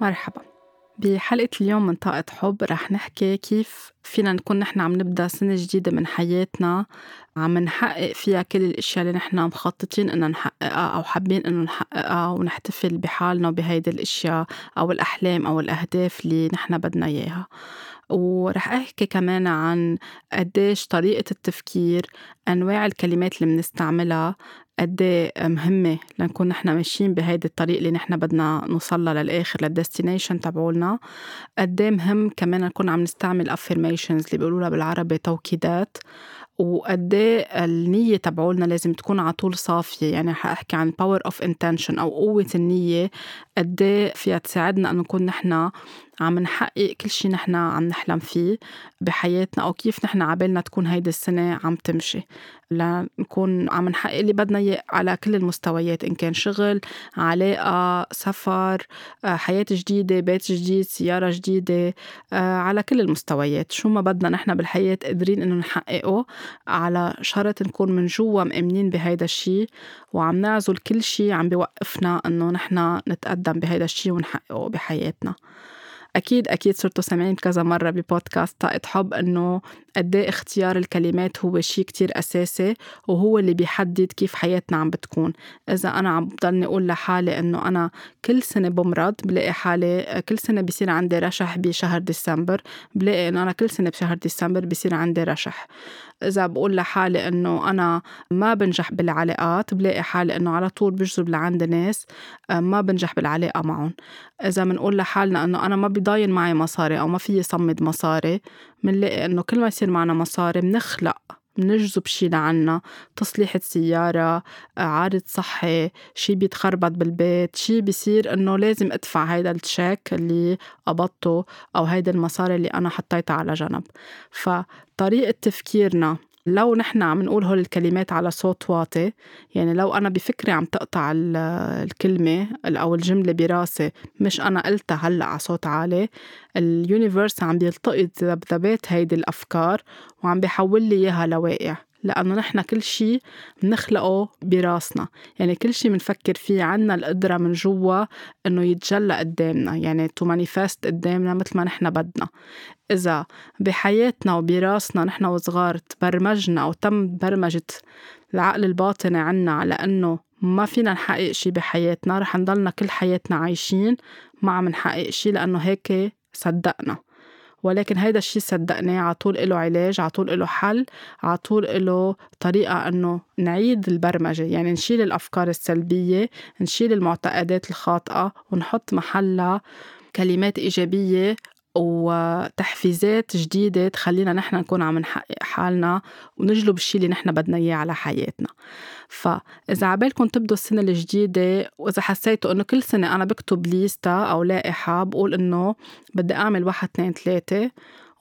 مرحبا. بحلقة اليوم من طاقة حب رح نحكي كيف فينا نكون نحن عم نبدأ سنة جديدة من حياتنا. عم نحقق فيها كل الأشياء اللي نحن مخططين إننا نحققها أو حابين إنه نحققها ونحتفل بحالنا وبهيدي الأشياء أو الأحلام أو الأهداف اللي نحن بدنا إياها. ورح أحكي كمان عن قديش طريقة التفكير أنواع الكلمات اللي بنستعملها قد إيه مهمة لنكون نحن ماشيين بهيدي الطريق اللي نحن بدنا نوصلها للآخر للديستنيشن تبعولنا. قد إيه مهم كمان نكون عم نستعمل affirmations اللي بيقولوا لها بالعربي توكيدات. وقد إيه النية تبعولنا لازم تكون على طول صافية. يعني حأحكي عن power of intention أو قوة النية قد فيها تساعدنا إنه نكون نحن عم نحقق كل شي نحن عم نحلم فيه بحياتنا أو كيف نحن عبالنا تكون هيدي السنة عم تمشي. لنكون عم نحقق اللي بدنا إياه على كل المستويات إن كان شغل علاقة سفر آه، حياة جديدة بيت جديد سيارة جديدة آه، على كل المستويات. شو ما بدنا نحن بالحياة قادرين إنه نحققه على شرط نكون من جوا مأمنين بهيدا الشي وعم نعزل كل شي عم بيوقفنا إنه نحن نتقدم بهيدا الشي ونحققه بحياتنا. أكيد أكيد صرتوا سامعين كذا مرة ببودكاست طاقة حب إنه قد إيه اختيار الكلمات هو شيء كتير أساسي وهو اللي بيحدد كيف حياتنا عم بتكون. إذا أنا عم بضلني أقول لحالي إنه أنا كل سنة بمرض بلاقي حالي كل سنة بصير عندي رشح بشهر ديسمبر بلاقي إنه أنا كل سنة بشهر ديسمبر بصير عندي رشح. إذا بقول لحالي إنه أنا ما بنجح بالعلاقات بلاقي حالي إنه على طول بجذب لعند ناس آه، ما بنجح بالعلاقة معهم. إذا بنقول لحالنا إنه أنا ما بضاين معي مصاري أو ما في صمد مصاري بنلاقي إنه كل ما يصير معنا مصاري بنخلق منجذب شي لعنا تصليحة سيارة عارض صحي شي بيتخربط بالبيت شي بيصير إنه لازم أدفع هيدا التشيك اللي قبضته أو هيدا المصاري اللي أنا حطيتها على جنب. فطريقة تفكيرنا لو نحن عم نقول هول الكلمات على صوت واطي يعني لو أنا بفكري عم تقطع الكلمة أو الجملة براسي مش أنا قلتها هلأ على صوت عالي ال universe عم بيلتقط ذبذبات هيدي الأفكار وعم بيحول لي إياها لواقع. لأنه نحن كل شيء بنخلقه براسنا. يعني كل شيء بنفكر فيه عنا القدرة من جوا إنه يتجلى قدامنا. يعني to manifest قدامنا مثل ما نحن بدنا. إذا بحياتنا وبراسنا نحن وصغار تبرمجنا أو تم برمجة العقل الباطني عنا على إنه ما فينا نحقق شي بحياتنا رح نضلنا كل حياتنا عايشين ما عم نحقق شي لأنه هيك صدقنا. ولكن هيدا الشيء صدقني على طول له علاج على طول له حل على طول له طريقة أنه نعيد البرمجة. يعني نشيل الأفكار السلبية نشيل المعتقدات الخاطئة ونحط محلها كلمات إيجابية وتحفيزات جديدة تخلينا نحن نكون عم نحقق حالنا ونجلب الشيء اللي نحن بدنا إياه على حياتنا. فإذا عبالكم تبدوا السنة الجديدة وإذا حسيتوا إنه كل سنة أنا بكتب ليستا أو لائحة بقول إنه بدي أعمل واحد اثنين ثلاثة.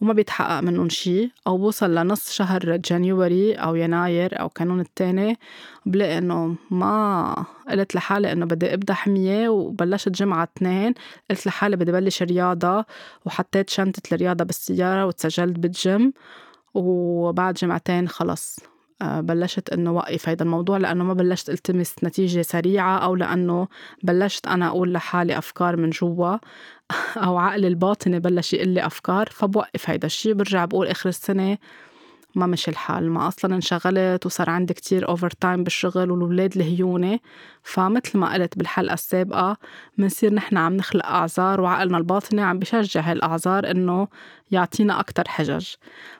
وما بيتحقق منهم شي أو بوصل لنص شهر جانيوري أو يناير أو كانون التاني بلاقي إنه ما قلت لحالي إنه بدي أبدأ حمية وبلشت جمعة اثنين قلت لحالي بدي بلش رياضة وحطيت شنطة الرياضة بالسيارة وتسجلت بالجيم وبعد جمعتين خلص. آه، بلشت إنه وقف هيدا الموضوع لأنه ما بلشت ألتمس نتيجة سريعة أو لأنه بلشت أنا أقول لحالي أفكار من جوا. أو عقلي الباطني بلش يقول لي أفكار فبوقف هيدا الشيء برجع بقول آخر السنة ما مشي الحال ما أصلا انشغلت وصار عندي كتير overtime بالشغل والولاد الهيونه فمثل ما قلت بالحلقة السابقة بنصير نحن عم نخلق أعذار وعقلنا الباطني عم بشجع هالأعذار إنه يعطينا أكثر حجج.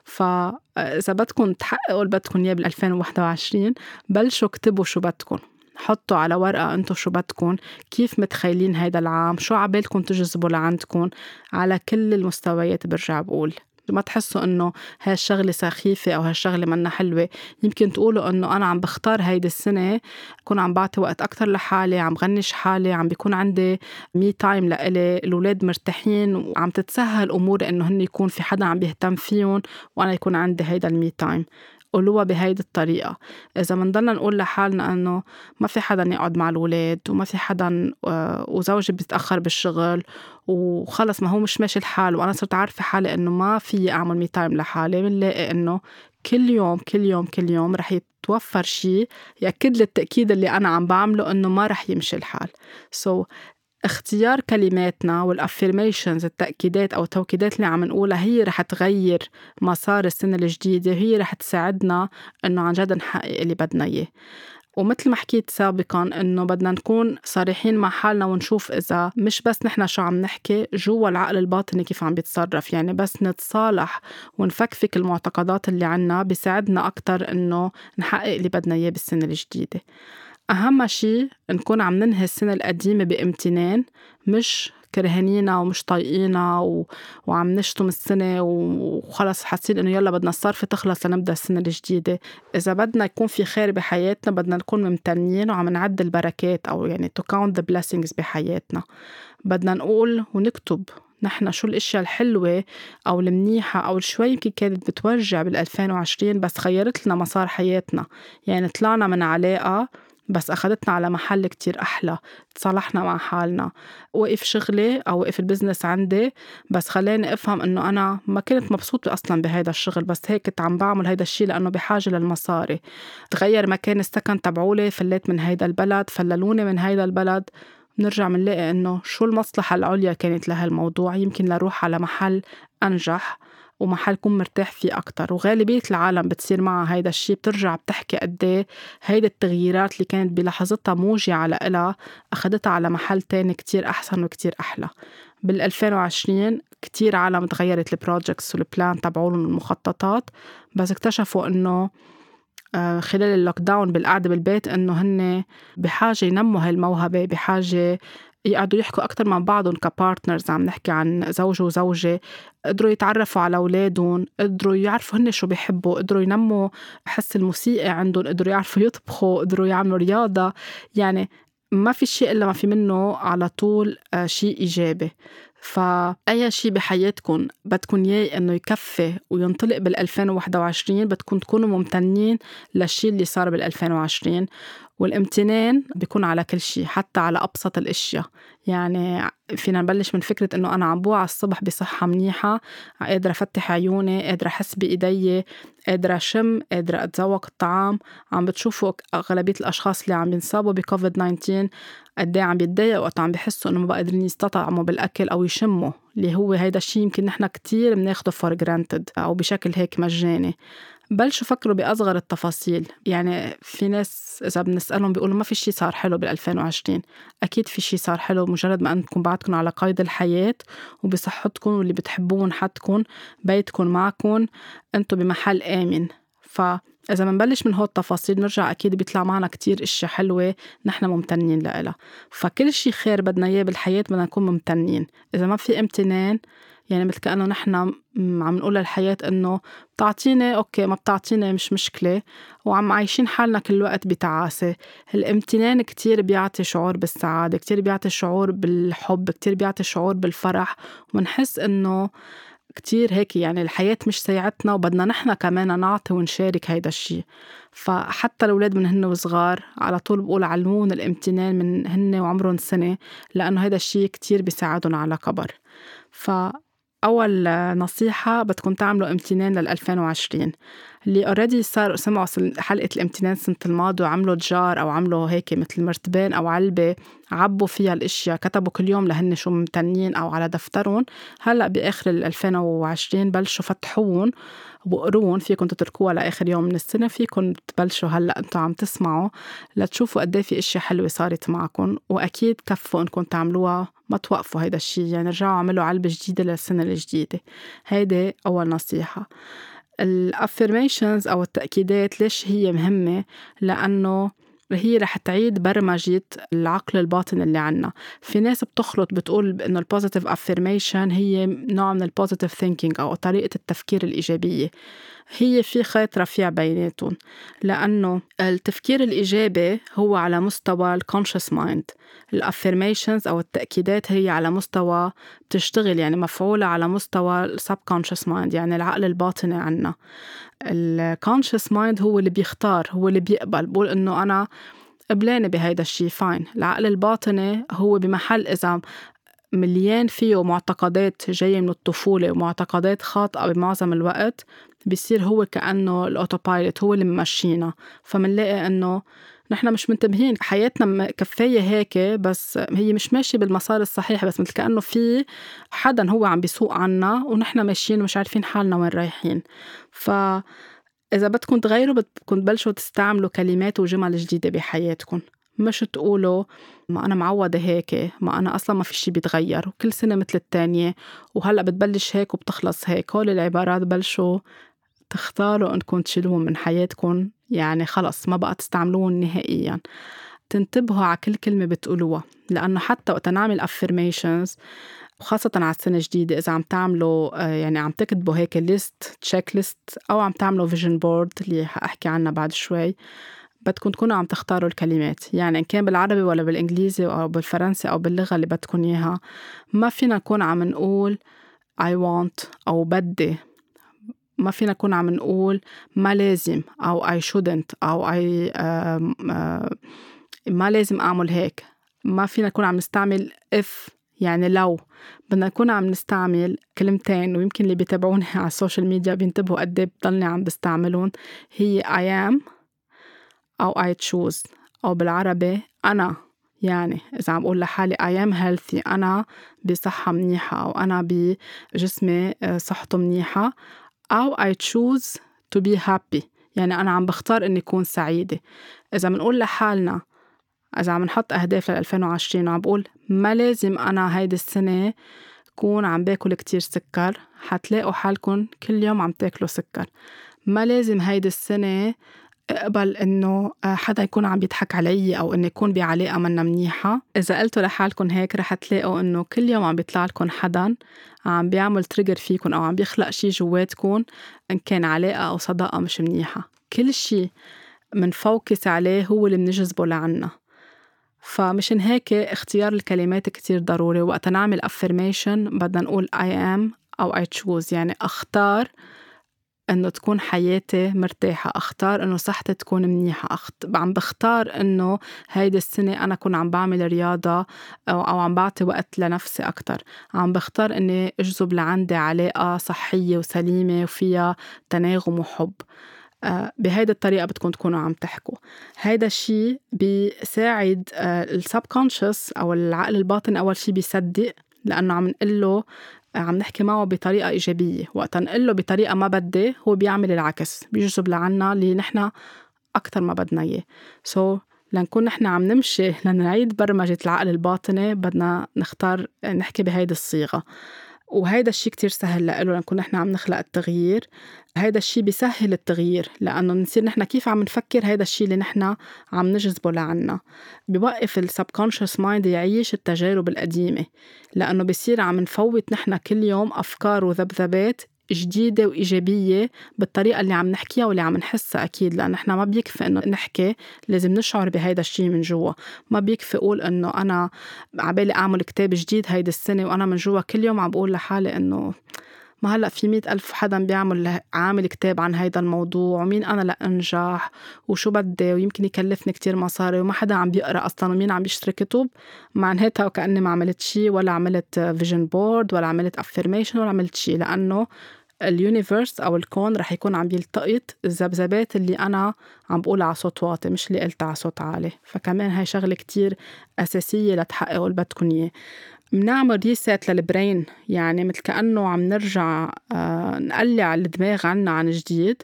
فاذا بدكم تحققوا اللي بدكم إياه بال 2021 بلشوا اكتبوا شو بدكم. حطوا على ورقة انتو شو بدكم كيف متخيلين هيدا العام؟ شو عبالكم تجذبوا لعندكم؟ على كل المستويات برجع بقول. ما تحسوا انه هالشغله سخيفة أو هالشغله منا حلوة؟ يمكن تقولوا انه أنا عم بختار هيدي السنة اكون عم بعطي وقت أكثر لحالي عم غنش حالي عم بيكون عندي me time لإلي الأولاد مرتاحين وعم تتسهل أموري إنه هن يكون في حدا عم بيهتم فيهم وأنا يكون عندي هيدا ال me time قولوها بهيدي الطريقة. إذا منضلنا نقول لحالنا إنه ما في حدا يقعد مع الولاد وما في حدا آه، وزوجي بيتأخر بالشغل وخلص ما هو مش ماشي الحال وأنا صرت عارفة حالي إنه ما في أعمل me time لحالي بنلاقي إنه كل يوم كل يوم كل يوم رح يتوفر شيء يأكد لي التأكيد اللي أنا عم بعمله إنه ما رح يمشي الحال. so, so, اختيار كلماتنا وال affirmations التأكيدات أو التوكيدات اللي عم نقولها هي رح تغير مسار السنة الجديدة هي رح تساعدنا إنه عن جد نحقق اللي بدنا إياه. ومثل ما حكيت سابقا إنه بدنا نكون صريحين مع حالنا ونشوف إذا مش بس نحن شو عم نحكي جوا العقل الباطني كيف عم بيتصرف. يعني بس نتصالح ونفكفك المعتقدات اللي عنا بيساعدنا أكثر إنه نحقق اللي بدنا إياه بالسنه الجديده أهم شي نكون عم ننهي السنة القديمة بامتنان مش كرهانينا ومش طايقينا و... وعم نشتم السنة وخلص حاسين إنه يلا بدنا الصرفة تخلص لنبدأ السنة الجديدة. إذا بدنا يكون في خير بحياتنا بدنا نكون ممتنين وعم نعد البركات أو يعني to count the blessings بحياتنا. بدنا نقول ونكتب نحن شو الأشياء الحلوة أو المنيحة أو شوي يمكن كانت بتوجع بال 2020 بس خيرت لنا مسار حياتنا. يعني طلعنا من علاقة بس أخدتنا على محل كتير أحلى تصالحنا مع حالنا. وقف شغلي أو وقف ال business عندي بس خلاني أفهم إنه أنا ما كنت مبسوطة أصلا بهيدا الشغل بس هيك كنت عم بعمل هيدا الشيء لأنه بحاجة للمصاري. تغير مكان السكن تبعولي فليت من هيدا البلد فللوني من هيدا البلد. بنرجع بنلاقي إنه شو المصلحة العليا كانت لهالموضوع؟ يمكن لروح على محل أنجح. ومحل كون مرتاح فيه أكتر. وغالبية العالم بتصير معها هيدا الشي بترجع بتحكي قد إيه هيدا التغييرات اللي كانت بلحظتها موجعة لإلها أخدتها على محل تاني كتير أحسن وكتير أحلى. بال 2020 كتير عالم تغيرت ال projects وال plan تبعولهم المخططات بس اكتشفوا إنه آه، خلال ال lockdown بالقعدة بالبيت إنه هن بحاجة ينموا هاي الموهبة بحاجة يقعدوا يحكوا أكتر مع بعضهم ك partners عم نحكي عن زوج وزوجة. قدروا يتعرفوا على أولادهم قدروا يعرفوا هن شو بيحبوا قدروا ينموا حس الموسيقى عندهم قدروا يعرفوا يطبخوا قدروا يعملوا رياضة. يعني ما في شيء إلا ما في منه على طول آه، شيء إيجابي. فأي شيء بحياتكم بدكم إياه إنه يكفي وينطلق بال 2021 بدكم تكونوا ممتنين للشيء اللي صار بال 2020 والامتنان بيكون على كل شيء حتى على أبسط الأشياء. يعني فينا نبلش من فكرة إنه أنا عم بوعى الصبح بصحة منيحة قادرة أفتح عيوني قادرة أحس بإيدي قادرة أشم قادرة أتذوق الطعام. عم بتشوفوا أغلبية الأشخاص اللي عم ينصابوا بكوفيد 19 قد عم بيتضايقوا وقت عم بحسوا إنه ما بقى قادرين يستطعموا بالأكل أو يشموا. اللي هو هيدا الشيء يمكن نحن كتير بناخده for granted أو بشكل هيك مجاني. بلشوا فكروا بأصغر التفاصيل. يعني في ناس إذا بنسألهم بيقولوا ما في شيء صار حلو بال 2020 أكيد في شيء صار حلو مجرد ما أنكم بعدكم على قيد الحياة وبصحتكم واللي بتحبوهم حدكم بيتكم معكم أنتم بمحل آمن. فإذا بنبلش من هول التفاصيل بنرجع أكيد بيطلع معنا كتير أشياء حلوة نحن ممتنين لها فكل شيء خير بدنا إياه بالحياة بدنا نكون ممتنين. إذا ما في امتنان يعني مثل كأنه نحن عم نقول للحياة إنه بتعطيني أوكي ما بتعطيني مش مشكلة وعم عايشين حالنا كل وقت بتعاسة. الامتنان كتير بيعطي شعور بالسعادة كتير بيعطي شعور بالحب كتير بيعطي شعور بالفرح ونحس إنه كتير هيك يعني الحياة مش سيعتنا وبدنا نحن كمان نعطي ونشارك هيدا الشيء فحتى الأولاد من هن وصغار على طول بقول علمون الامتنان من هن وعمرهم سنة لأنه هيدا الشيء كتير بيساعدهم على كبر. ف أول نصيحة بدكم تعملوا امتنان لل 2020 اللي اوريدي صار سمعوا حلقة الامتنان سنة الماضي وعملوا جار أو عملوا هيك مثل مرتبان أو علبة عبوا فيها الأشياء كتبوا كل يوم لهن شو ممتنين أو على دفترهم. هلأ بآخر ال 2020 بلشوا فتحوهم وقروهم فيكم تتركوها لآخر يوم من السنة فيكم تبلشوا هلأ أنتم عم تسمعوا لتشوفوا قد إيه في أشياء حلوة صارت معكم وأكيد كفوا إنكم تعملوها ما توقفوا هيدا الشيء يعني رجعوا عملوا علبة جديدة للسنة الجديدة. هيدي أول نصيحة. الافirmations أو التأكيدات ليش هي مهمة؟ لأنه هي رح تعيد برمجة العقل الباطن اللي عنا. في ناس بتخلط بتقول إنه ال positive affirmation هي نوع من ال positive thinking أو طريقة التفكير الإيجابية. هي في خيط رفيع بيناتهم لأنه التفكير الإيجابي هو على مستوى ال conscious mind ال affirmations أو التأكيدات هي على مستوى بتشتغل يعني مفعولة على مستوى ال subconscious mind يعني العقل الباطني عنا. ال conscious mind هو اللي بيختار هو اللي بيقبل بقول إنه أنا قبلانة بهيدا الشيء fine العقل الباطني هو بمحل إذا مليان فيه معتقدات جاية من الطفولة ومعتقدات خاطئة بمعظم الوقت. بيصير هو كأنه ال autopilot هو اللي ممشينا. فمنلاقي إنه نحن مش منتبهين. حياتنا كفاية هيك بس هي مش ماشية بالمسار الصحيح بس مثل كأنه في حدا هو عم بيسوق عنا ونحن ماشيين ومش عارفين حالنا وين رايحين. ف إذا بدكم تغيروا بدكم تبلشوا تستعملوا كلمات وجمل جديدة بحياتكم. مش تقولوا ما أنا معودة هيك ما أنا أصلا ما في شي بيتغير وكل سنة مثل التانية وهلأ بتبلش هيك وبتخلص هيك. هول العبارات بلشوا تختاروا انكم تشيلوهم من حياتكم يعني خلص ما بقى تستعملوهم نهائيا. تنتبهوا على كل كلمة بتقولوها لأنه حتى وقت نعمل affirmations وخاصة على السنة الجديدة إذا عم تعملوا آه، يعني عم تكتبوا هيك list checklist أو عم تعملوا vision board اللي حأحكي عنها بعد شوي بدكم تكونوا عم تختاروا الكلمات. يعني إن كان بالعربي ولا بالإنجليزي أو بالفرنسي أو باللغة اللي بدكم إياها ما فينا نكون عم نقول I want أو بدي. ما فينا نكون عم نقول ما لازم أو I shouldn't أو uh, ما لازم أعمل هيك. ما فينا نكون عم نستعمل if يعني لو. بدنا نكون عم نستعمل كلمتين ويمكن اللي بيتابعوني على ال social media بينتبهوا قد إيه بضلني عم بستعملهم. هي I am أو I choose. أو بالعربي أنا يعني إذا عم بقول لحالي I am healthy أنا بصحة منيحة أو أنا بجسمي آه، صحته منيحة. أو I choose to be happy. يعني أنا عم بختار إني أكون سعيدة. إذا بنقول لحالنا إذا عم نحط أهداف لل 2020 وعم بقول ما لازم أنا هيدي السنة كون عم باكل كتير سكر حتلاقوا حالكم كل يوم عم تاكلوا سكر. ما لازم هيدي السنة أقبل إنه آه، حدا يكون عم بيضحك علي أو إنه يكون بعلاقة منا منيحة. إذا قلتوا لحالكم هيك رح تلاقوا إنه كل يوم عم بيطلع لكم حدا عم بيعمل تريجر فيكم أو عم بيخلق شيء جواتكم إن كان علاقة أو صداقة مش منيحة. كل شيء منفوكس عليه هو اللي بنجذبه لعنا. فمشان هيك اختيار الكلمات كتير ضروري. وقت نعمل affirmation بدنا نقول I am أو I choose. يعني أختار إنه تكون حياتي مرتاحة أختار إنه صحتي تكون منيحة أخت... عم بختار إنه هيدي السنة أنا كون عم بعمل رياضة أو, أو عم بعطي وقت لنفسي أكتر. عم بختار إني أجذب لعندي علاقة صحية وسليمة وفيها تناغم وحب. آه، بهيدي الطريقة بدكم تكونوا عم تحكوا. هيدا الشيء بيساعد آه، السبكونشس أو العقل الباطن أول شيء بيصدق لأنه عم نقول له عم نحكي معه بطريقة إيجابية. وقت نقول له بطريقة ما بدي هو بيعمل العكس بيجذب لعنا اللي نحن أكتر ما بدنا إياه. so so, لنكون نحن عم نمشي لنعيد برمجة العقل الباطني بدنا نختار نحكي بهيدي الصيغة. وهيدا الشيء كتير سهل لإله لنكون نحن عم نخلق التغيير. هيدا الشيء بيسهل التغيير لأنه نصير نحن كيف عم نفكر هيدا الشيء اللي نحن عم نجذبه لعنا. بوقف ال subconscious mind يعيش التجارب القديمة لأنه بصير عم نفوت نحن كل يوم أفكار وذبذبات جديدة وإيجابية بالطريقة اللي عم نحكيها واللي عم نحسها أكيد لأن إحنا ما بيكفي إنه نحكي لازم نشعر بهيدا الشيء من جوا. ما بيكفي أقول إنه أنا عبالي أعمل كتاب جديد هيدي السنة وأنا من جوا كل يوم عم بقول لحالي إنه ما هلأ في مئة ألف حدا بيعمل عامل كتاب عن هيدا الموضوع ومين أنا لأنجح وشو بدي ويمكن يكلفني كتير مصاري وما حدا عم بيقرأ أصلا ومين عم بيشتري كتب معناتها وكأني ما عملت شي ولا عملت vision board ولا عملت affirmation ولا عملت شي لأنه ال universe أو الكون رح يكون عم يلتقط الذبذبات اللي أنا عم بقولها على صوت واطي مش اللي قلتها على صوت عالي. فكمان هاي شغلة كتير أساسية لتحققوا اللي بدكم إياه. بنعمل reset لل brain يعني مثل كأنه عم نرجع آه نقلع الدماغ عنا عن جديد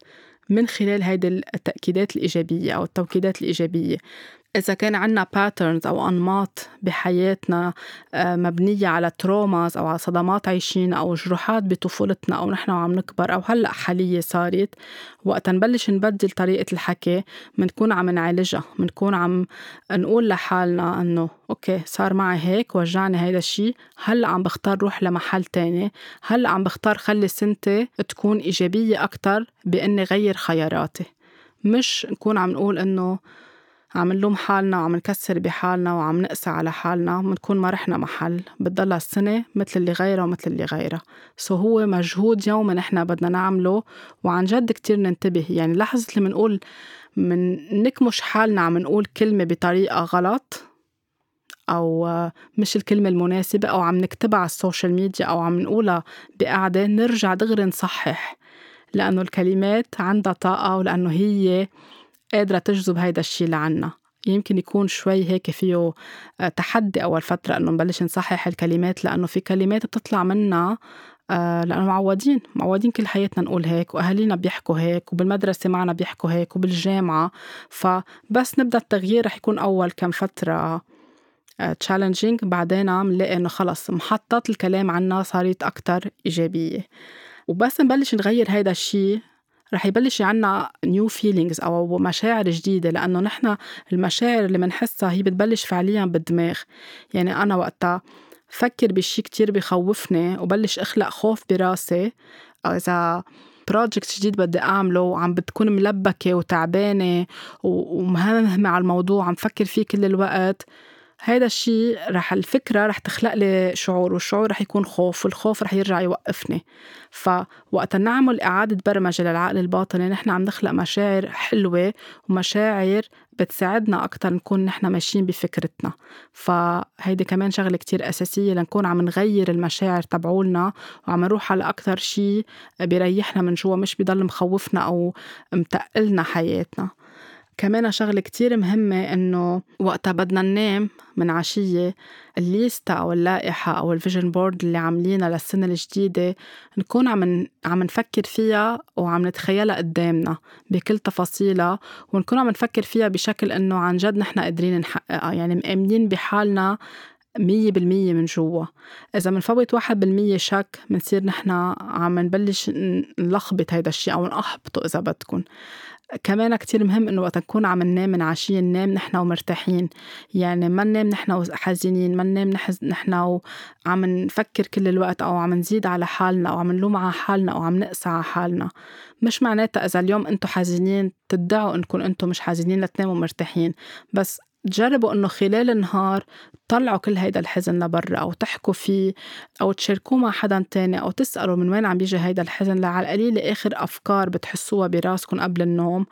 من خلال هيدي التأكيدات الإيجابية أو التوكيدات الإيجابية. إذا كان عنا patterns أو أنماط بحياتنا آه، مبنية على traumas أو على صدمات عايشين أو جروحات بطفولتنا أو نحن عم نكبر أو هلأ حالية صارت وقت نبلش نبدل طريقة الحكي منكون عم نعالجها منكون عم نقول لحالنا إنه okay صار معي هيك وجعني هيدا الشيء هلأ عم بختار روح لمحل تاني هلأ عم بختار خلي سنتي تكون إيجابية أكتر بإني غير خياراتي. مش نكون عم نقول إنه عم نلوم حالنا وعم نكسر بحالنا وعم نقسى على حالنا بنكون ما رحنا محل. بتضل السنة مثل اللي غيرها ومثل اللي غيرها. so هو مجهود يومي نحن بدنا نعمله وعن جد كتير ننتبه. يعني لحظة اللي منقول من نكمش حالنا عم نقول كلمة بطريقة غلط أو مش الكلمة المناسبة أو عم نكتبها على ال social media أو عم نقولها بقعدة نرجع دغري نصحح. لأنه الكلمات عندها طاقة ولأنه هي قادرة تجذب هيدا الشي لعنا. يمكن يكون شوي هيك فيه آه، تحدي أول فترة إنه نبلش نصحح الكلمات لأنه في كلمات بتطلع منا آه، لأنه معودين معودين كل حياتنا نقول هيك وأهالينا بيحكوا هيك وبالمدرسة معنا بيحكوا هيك وبالجامعة. فبس نبدأ التغيير رح يكون أول كم فترة تشالنجينج آه، بعدين بنلاقي إنه خلص محطات الكلام عنا صارت أكتر إيجابية. وبس نبلش نغير هيدا الشيء رح يبلش عنا new feelings أو مشاعر جديدة لأنه نحن المشاعر اللي بنحسها هي بتبلش فعليا بالدماغ. يعني أنا وقتها بفكر بشي كتير بخوفني وبلش أخلق خوف براسي. أو إذا project جديد بدي أعمله وعم بتكون ملبكة وتعبانة ومهمومة على الموضوع عم فكر فيه كل الوقت. هيدا الشيء رح الفكرة رح تخلق لي شعور والشعور رح يكون خوف والخوف رح يرجع يوقفني. فوقت نعمل إعادة برمجة للعقل الباطني نحن عم نخلق مشاعر حلوة ومشاعر بتساعدنا أكتر نكون نحن ماشيين بفكرتنا. فهيدي كمان شغلة كتير أساسية لنكون عم نغير المشاعر تبعولنا وعم نروح على أكتر شي بيريحنا من جوا مش بيضل مخوفنا أو متقلنا حياتنا. كمان شغلة كتير مهمة إنه وقتها بدنا ننام من عشية ال lista أو اللائحة أو ال vision board اللي عاملينها للسنة الجديدة نكون عم عم نفكر فيها وعم نتخيلها قدامنا بكل تفاصيلها ونكون عم نفكر فيها بشكل إنه عن جد نحن قادرين نحققها يعني مآمنين بحالنا مية بالمية من جوا. إذا منفوت واحد بالمية شك منصير نحن عم نبلش نلخبط هيدا الشيء أو نحبطه إذا بدكن. كمان كتير مهم إنه وقت نكون عم ننام من عشية ننام نحن ومرتاحين. يعني ما ننام نحن وحزينين ما ننام نحن وعم نفكر كل الوقت أو عم نزيد على حالنا أو عم نلوم على حالنا أو عم نقسى على حالنا. مش معناتها إذا اليوم أنتم حزينين تدعوا إنكم أنتم مش حزينين لتناموا مرتاحين. بس تجربوا إنه خلال النهار طلعوا كل هيدا الحزن لبرا أو تحكوا فيه أو تشاركوه مع حدا تاني أو تسألوا من وين عم بيجي هيدا الحزن. لعلى القليل آخر أفكار بتحسوها براسكم قبل النوم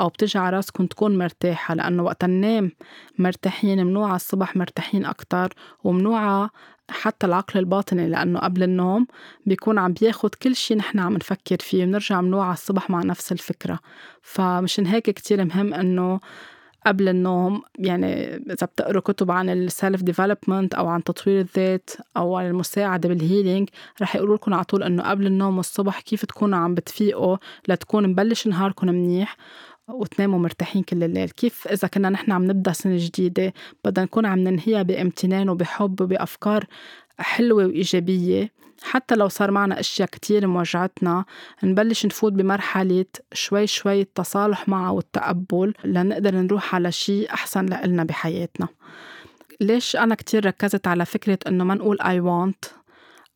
أو بتجي على راسكم تكون مرتاحة لأنه وقت ننام مرتاحين منوعى الصبح مرتاحين أكتر ومنوعى حتى العقل الباطني لأنه قبل النوم بيكون عم بياخد كل شي نحن عم نفكر فيه بنرجع منوعى الصبح مع نفس الفكرة. فمشان هيك كتير مهم إنه قبل النوم يعني إذا بتقروا كتب عن ال self development أو عن تطوير الذات أو عن المساعدة بال healing رح يقولوا لكم على طول إنه قبل النوم والصبح كيف تكونوا عم بتفيقوا لتكون مبلش نهاركم منيح وتناموا مرتاحين كل الليل. كيف إذا كنا نحن عم نبدأ سنة جديدة بدنا نكون عم ننهيها بامتنان وبحب وبأفكار حلوة وإيجابية. حتى لو صار معنا أشياء كتير موجعتنا نبلش نفوت بمرحلة شوي شوي التصالح معها والتقبل لنقدر نروح على شيء أحسن لإلنا بحياتنا. ليش أنا كتير ركزت على فكرة إنه ما نقول I want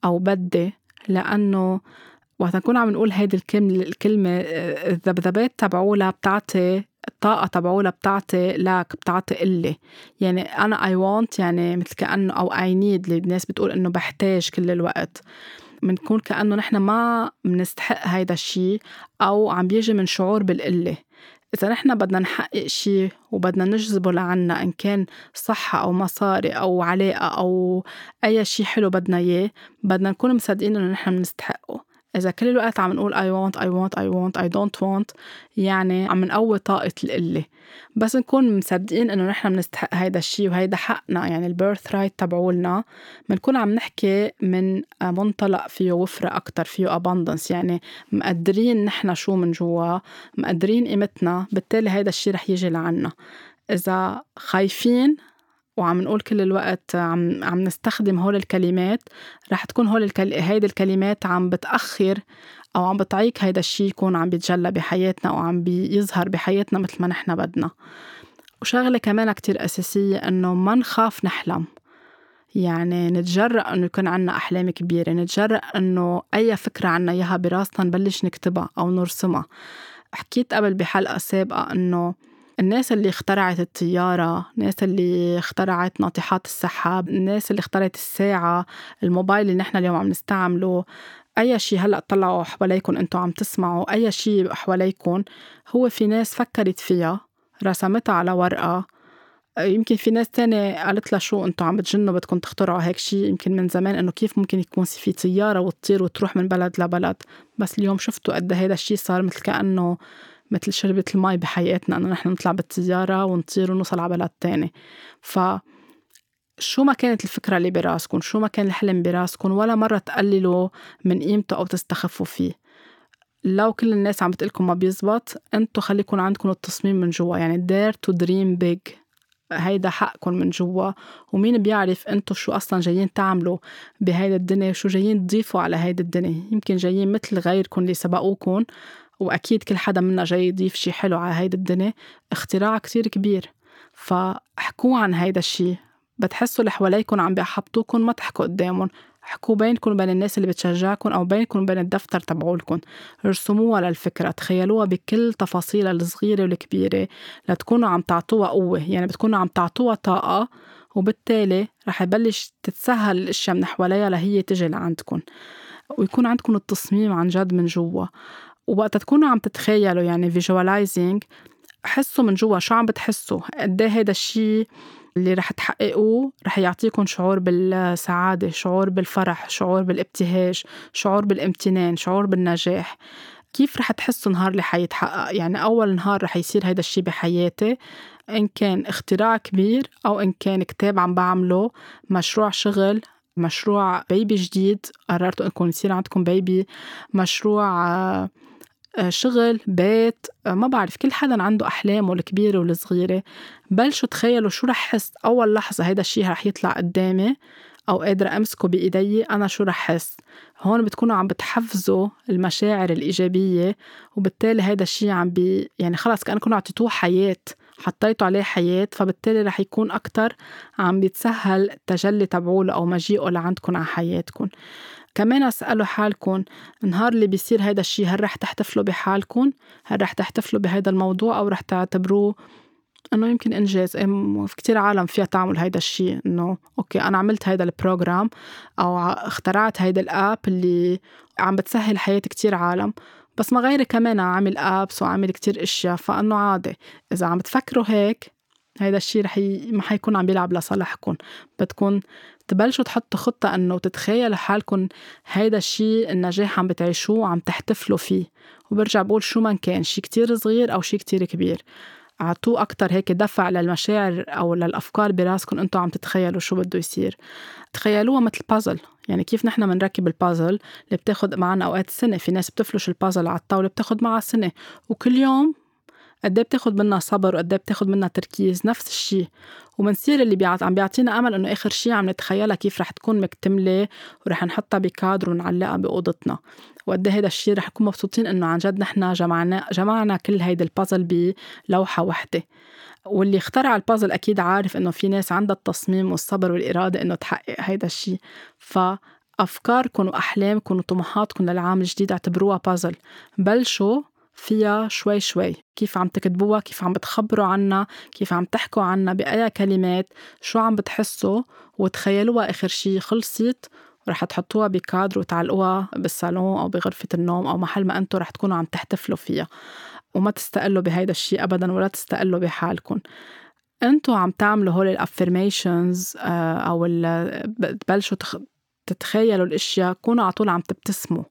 أو بدي؟ لأنه وقت نكون عم نقول هيدي الكلمة الكلمة الذبذبات تبعولها بتعطي الطاقة تبعولها بتعطي لك بتعطي إلي. يعني أنا I want يعني مثل كأنه أو I need اللي الناس بتقول إنه بحتاج كل الوقت. بنكون كأنه نحن ما بنستحق هيدا الشيء أو عم بيجي من شعور بالقلة. إذا نحن بدنا نحقق شيء وبدنا نجذبه لعنا إن كان صحة أو مصاري أو علاقة أو أي شيء حلو بدنا إياه بدنا نكون مصدقين إنه نحن بنستحقه إذا كل الوقت عم نقول I want I want I want I don't want يعني عم نقوي طاقة القلة. بس نكون مصدقين إنه نحن بنستحق هيدا الشيء وهيدا حقنا يعني البيرث رايت تبعولنا. بنكون عم نحكي من منطلق فيه وفرة أكتر فيه abundance. يعني مقدرين نحن شو من جوا مقدرين قيمتنا بالتالي هيدا الشيء رح يجي لعنا. إذا خايفين وعم نقول كل الوقت عم عم نستخدم هول الكلمات. رح تكون هول الكل... هيدي الكلمات عم بتأخر أو عم بتعيق هيدا الشيء يكون عم بيتجلى بحياتنا أو عم بيظهر بحياتنا مثل ما نحن بدنا. وشغلة كمان كتير أساسية إنه ما نخاف نحلم. يعني نتجرأ إنه يكون عنا أحلام كبيرة نتجرأ إنه أي فكرة عنا إياها براسنا نبلش نكتبها أو نرسمها. حكيت قبل بحلقة سابقة إنه الناس اللي اخترعت الطيارة الناس اللي اخترعت ناطحات السحاب الناس اللي اخترعت الساعة الموبايل اللي نحن اليوم عم نستعمله. أي شيء هلأ طلعوا حواليكم أنتم عم تسمعوا أي شيء حواليكم هو في ناس فكرت فيها رسمتها على ورقة. يمكن في ناس تانية قالت لها شو أنتوا عم بتجنوا بدكم تخترعوا هيك شيء يمكن من زمان إنه كيف ممكن يكون في طيارة وتطير وتروح من بلد لبلد. بس اليوم شفتوا قد هذا الشيء صار مثل كأنه مثل شربة المي بحياتنا إنه نحن نطلع بالطياره ونطير ونوصل على بلد تاني. ف شو ما كانت الفكرة اللي براسكم شو ما كان الحلم براسكم ولا مرة تقللوا من قيمته أو تستخفوا فيه. لو كل الناس عم بتقلكم ما بيزبط أنتو خليكم عندكم التصميم من جوا يعني dare to dream big. هيدا حقكم من جوا ومين بيعرف أنتو شو أصلا جايين تعملوا بهيدا الدنيا وشو جايين تضيفوا على هيدا الدنيا. يمكن جايين مثل غيركم اللي سبقوكم وأكيد كل حدا منا جاي يضيف شي حلو على هيدا الدنيا اختراع كتير كبير. فاحكوا عن هيدا الشي. بتحسوا اللي حواليكم عم بيحبطوكم ما تحكوا قدامهم احكوا بينكم وبين الناس اللي بتشجعكم أو بينكم وبين الدفتر تبعولكم رسموها للفكرة تخيلوها بكل تفاصيلها الصغيرة والكبيرة. لتكونوا عم تعطوها قوة يعني بتكونوا عم تعطوها طاقة وبالتالي رح يبلش تتسهل الأشياء من حواليها لهي تجي لعندكم ويكون عندكم التصميم عن جد من جوا. ووقت تكونوا عم تتخيلوا يعني فيجواليزنج حسوا من جوا شو عم بتحسوا؟ قد إيه هيدا الشيء اللي رح تحققوه رح يعطيكم شعور بالسعادة شعور بالفرح شعور بالابتهاج شعور بالامتنان شعور بالنجاح. كيف رح تحسوا النهار اللي حيتحقق؟ يعني أول نهار رح يصير هيدا الشي بحياتي إن كان اختراع كبير أو إن كان كتاب عم بعمله مشروع شغل مشروع بيبي جديد قررتوا إنكم يصير عندكم بيبي مشروع آه، شغل بيت آه، ما بعرف كل حدا عنده أحلامه الكبيرة والصغيرة. بلشوا تخيلوا شو رح حس أول لحظة هيدا الشي رح يطلع قدامي أو قادرة أمسكه بإيدي أنا شو رح حس؟ هون بتكونوا عم بتحفزوا المشاعر الإيجابية وبالتالي هيدا الشي عم بي يعني خلص كأنكم أعطيتوه حياة حطيتوا عليه حياة فبالتالي رح يكون أكتر عم بيتسهل التجلي تبعوله أو مجيئه لعندكم على حياتكم. كمان اسألوا حالكم النهار اللي بيصير هيدا الشيء هل رح تحتفلوا بحالكم؟ هل رح تحتفلوا بهيدا الموضوع أو رح تعتبروه إنه يمكن إنجاز إيه في كتير عالم فيها تعمل هيدا الشيء إنه okay أنا عملت هيدا ال program أو اخترعت هيدا ال app اللي عم بتسهل حياة كتير عالم بس ما غيري كمان عامل أبس وعامل كتير أشياء فإنه عادي إذا عم تفكروا هيك هيدا الشيء رح ي... ما حيكون عم بيلعب لصالحكم بدكم تبلشوا تحطوا خطة إنه تتخيلوا حالكم هيدا الشيء النجاح عم بتعيشوه وعم تحتفلوا فيه. وبرجع بقول شو ما كان شيء كتير صغير أو شيء كتير كبير. أعطوه أكتر هيك دفع للمشاعر أو للأفكار براسكم أنتوا عم تتخيلوا شو بده يصير. تخيلوها مثل بازل يعني كيف نحن بنركب البازل اللي بتاخد معنا أوقات سنة. في ناس بتفلش البازل على الطاولة بتاخد معها سنة. وكل يوم قد إيه بتاخد منا صبر وقد إيه بتاخد منا تركيز؟ نفس الشيء. ومنصير اللي بيعط عم بيعطينا أمل إنه آخر شيء عم نتخيلها كيف رح تكون مكتملة ورح نحطها بكادر ونعلقها بأوضتنا. وقد هذا الشيء رح نكون مبسوطين إنه عن جد نحن جمعنا جمعنا كل هيدي البازل بلوحة وحدة. واللي اخترع البازل أكيد عارف إنه في ناس عندها التصميم والصبر والإرادة إنه تحقق هيدا الشيء. ف أفكاركم وأحلامكم وطموحاتكم للعام الجديد اعتبروها بازل بلشوا فيها شوي شوي. كيف عم تكتبوها كيف عم بتخبروا عنها كيف عم تحكوا عنها بأي كلمات شو عم بتحسوا وتخيلوها آخر شي خلصت ورح تحطوها بكادر وتعلقوها بالصالون أو بغرفة النوم أو محل ما أنتم رح تكونوا عم تحتفلوا فيها. وما تستقلوا بهيدا الشي أبدا ولا تستقلوا بحالكم. أنتوا عم تعملوا هول الافرميشنز آه، أو تبلشوا تتخيلوا الأشياء كونوا على طول عم تبتسموا.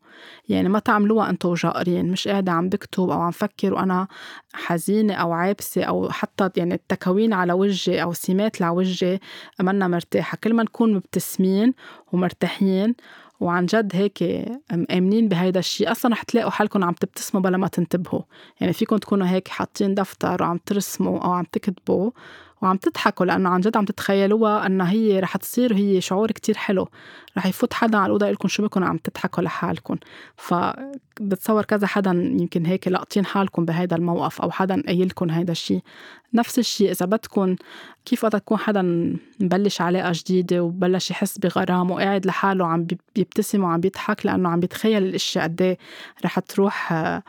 يعني ما تعملوها أنتوا وجائرين مش قاعدة عم بكتب أو عم فكر وأنا حزينة أو عابسة أو حتى يعني التكوين على وجهي أو سمات على وجهي منا مرتاحة. كل ما نكون مبتسمين ومرتاحين وعن جد هيك مآمنين بهيدا الشيء أصلا رح تلاقوا حالكم عم تبتسموا بلا ما تنتبهوا. يعني فيكم تكونوا هيك حاطين دفتر وعم ترسموا أو عم تكتبوا وعم تضحكوا لأنه عن جد عم تتخيلوها أنها هي رح تصير هي شعور كتير حلو. رح يفوت حدا على الأوضة لكم شو بكون عم تضحكوا لحالكم فبتصور كذا حدا يمكن هيك لاقطين حالكم بهيدا الموقف أو حدا قايلكم هيدا الشيء نفس الشيء إذا بدكم كيف وقت تكون حدا مبلش علاقة جديدة وبلش يحس بغرام وقاعد لحاله عم بيبتسم وعم بيضحك لأنه عم بيتخيل الأشياء قد إيه رح تروح آه،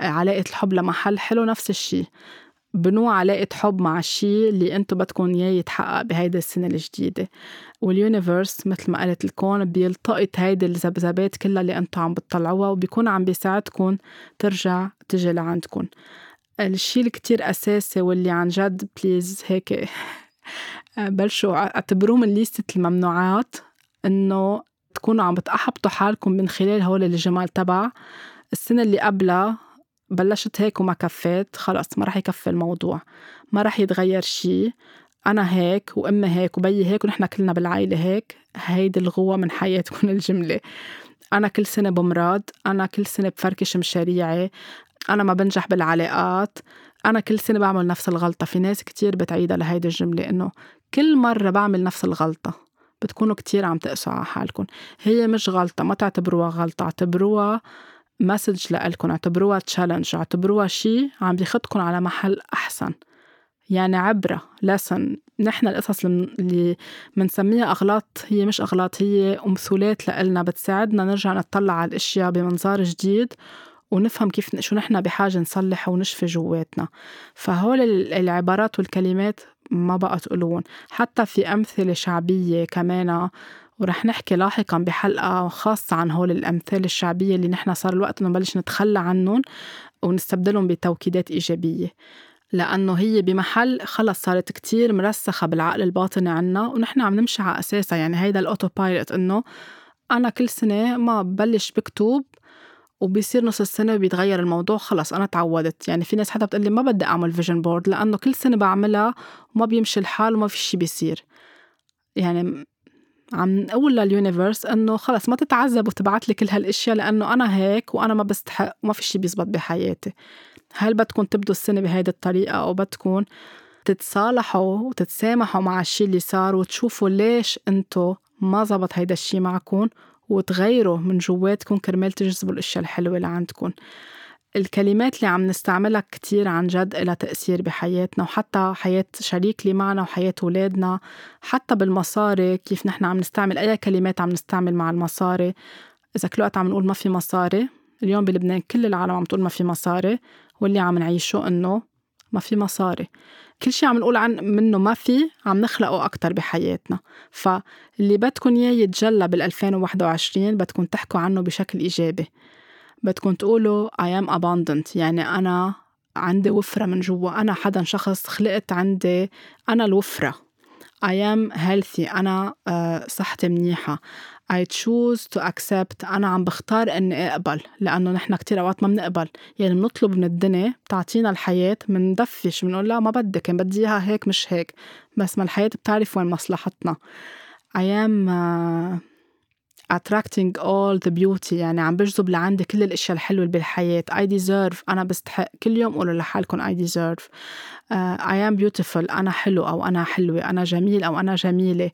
علاقة الحب لمحل حلو. نفس الشيء بنوع علاقة حب مع الشيء اللي انتو بدكم إياه يتحقق بهيدي السنة الجديدة. وال universe مثل ما قلت الكون بيلتقط هيدي الذبذبات كلها اللي انتو عم بتطلعوها وبيكون عم بيساعدكم ترجع تجي لعندكم الشيء الكتير أساسي واللي عن جد please هيك بلشوا اعتبروه من ليستة الممنوعات إنه تكونوا عم بتأحبطوا حالكم من خلال هول الجمال تبع. السنة اللي قبلها بلشت هيك وما كفيت خلص ما رح يكفي الموضوع. ما رح يتغير شي. أنا هيك وأمي هيك وبيي هيك ونحن كلنا بالعائلة هيك. هيدي الغوة من حياتكم الجملة. أنا كل سنة بمرض أنا كل سنة بفركش مشاريعي أنا ما بنجح بالعلاقات أنا كل سنة بعمل نفس الغلطة. في ناس كتير بتعيدها لهيدي الجملة إنه كل مرة بعمل نفس الغلطة. بتكونوا كتير عم تقسوا على حالكم. هي مش غلطة ما تعتبروها غلطة اعتبروها message لإلكم اعتبروها challenge اعتبروها شي عم بياخدكم على محل أحسن. يعني عبرة لسن نحن القصص اللي بنسميها أغلاط هي مش أغلاط هي أمثولات لإلنا بتساعدنا نرجع نطلع على الأشياء بمنظار جديد ونفهم كيف شو نحن بحاجة نصلح ونشفي جواتنا. فهول العبارات والكلمات ما بقى تقولون حتى في أمثلة شعبية كمان ورح نحكي لاحقا بحلقة خاصة عن هول الأمثال الشعبية اللي نحن صار الوقت إنه نبلش نتخلى عنهم ونستبدلهم بتوكيدات إيجابية. لأنه هي بمحل خلص صارت كتير مرسخة بالعقل الباطني عنا ونحن عم نمشي على أساسها. يعني هيدا الأوتو بايلوت إنه أنا كل سنة ما ببلش بكتب وبيصير نص السنة بيتغير الموضوع خلص أنا تعودت. يعني في ناس حتى بتقلي ما بدي أعمل vision board لأنه كل سنة بعملها وما بيمشي الحال وما في شي بيصير. يعني عم نقول لل universe إنه خلص ما تتعذب وتبعت لي كل هالأشياء لأنه أنا هيك وأنا ما بستحق وما في شي بيزبط بحياتي. هل بدكم تبدوا السنة بهيدي الطريقة أو بدكم تتصالحوا وتتسامحوا مع الشي اللي صار وتشوفوا ليش انتو ما زبط هيدا الشي معكم وتغيروا من جواتكم كرمال تجذبوا الأشياء الحلوة اللي عندكم الكلمات اللي عم نستعملها كتير عن جد إلها تأثير بحياتنا وحتى حياة شريك اللي معنا وحياة ولادنا حتى بالمصاري كيف نحن عم نستعمل أي كلمات عم نستعمل مع المصاري. إذا كل وقت عم نقول ما في مصاري اليوم بلبنان كل العالم عم تقول ما في مصاري واللي عم نعيشه إنه ما في مصاري. كل شيء عم نقول عن منه ما في عم نخلقه أكتر بحياتنا. فاللي بدكم إياه يتجلى بال 2021 بدكم تحكوا عنه بشكل إيجابي. بدكم تقولوا I am abundant يعني أنا عندي وفرة من جوا. أنا حدا شخص خلقت عندي أنا الوفرة. I am healthy. أنا uh, صحتي منيحة. I choose to accept. أنا عم بختار إني أقبل لأنه نحن كتير أوقات ما بنقبل. يعني بنطلب من الدنيا بتعطينا الحياة بندفش بنقول لا ما بدك يعني بدي إياها هيك مش هيك بس ما الحياة بتعرف وين مصلحتنا. I am uh, attracting all the beauty. يعني عم بجذب لعندي كل الأشياء الحلوة بالحياة. I deserve. أنا بستحق. كل يوم قولوا لحالكم I deserve. Uh, I am beautiful. أنا حلو أو أنا حلوة. أنا جميل أو أنا جميلة.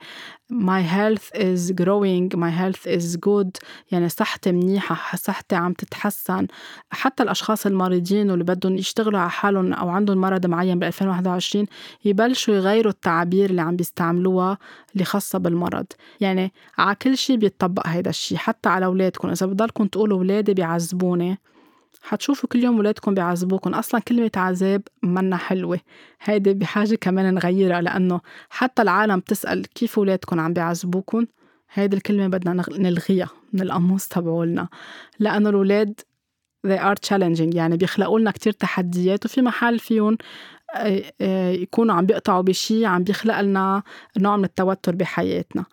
My health is growing my health is good. يعني صحتي منيحة صحتي عم تتحسن. حتى الأشخاص المريضين واللي بدهم يشتغلوا على حالهم أو عندهم مرض معين ب 2021 يبلشوا يغيروا التعابير اللي عم بيستعملوها اللي خاصة بالمرض. يعني على كل شيء بيطبق هيدا الشيء حتى على أولادكم. إذا بضلكم تقولوا أولادي بيعذبوني. حتشوفوا كل يوم ولادكم بيعذبوكم أصلا كلمة عذاب منا حلوة. هيدي بحاجة كمان نغيرها لأنه حتى العالم بتسأل كيف ولادكم عم بيعذبوكم هيدي الكلمة بدنا نلغيها من القاموس تبعولنا. لأنه الولاد they are challenging. يعني بيخلقوا لنا كتير تحديات وفي محل فيهم آه، آه، يكونوا عم بيقطعوا بشي عم بيخلق لنا نوع من التوتر بحياتنا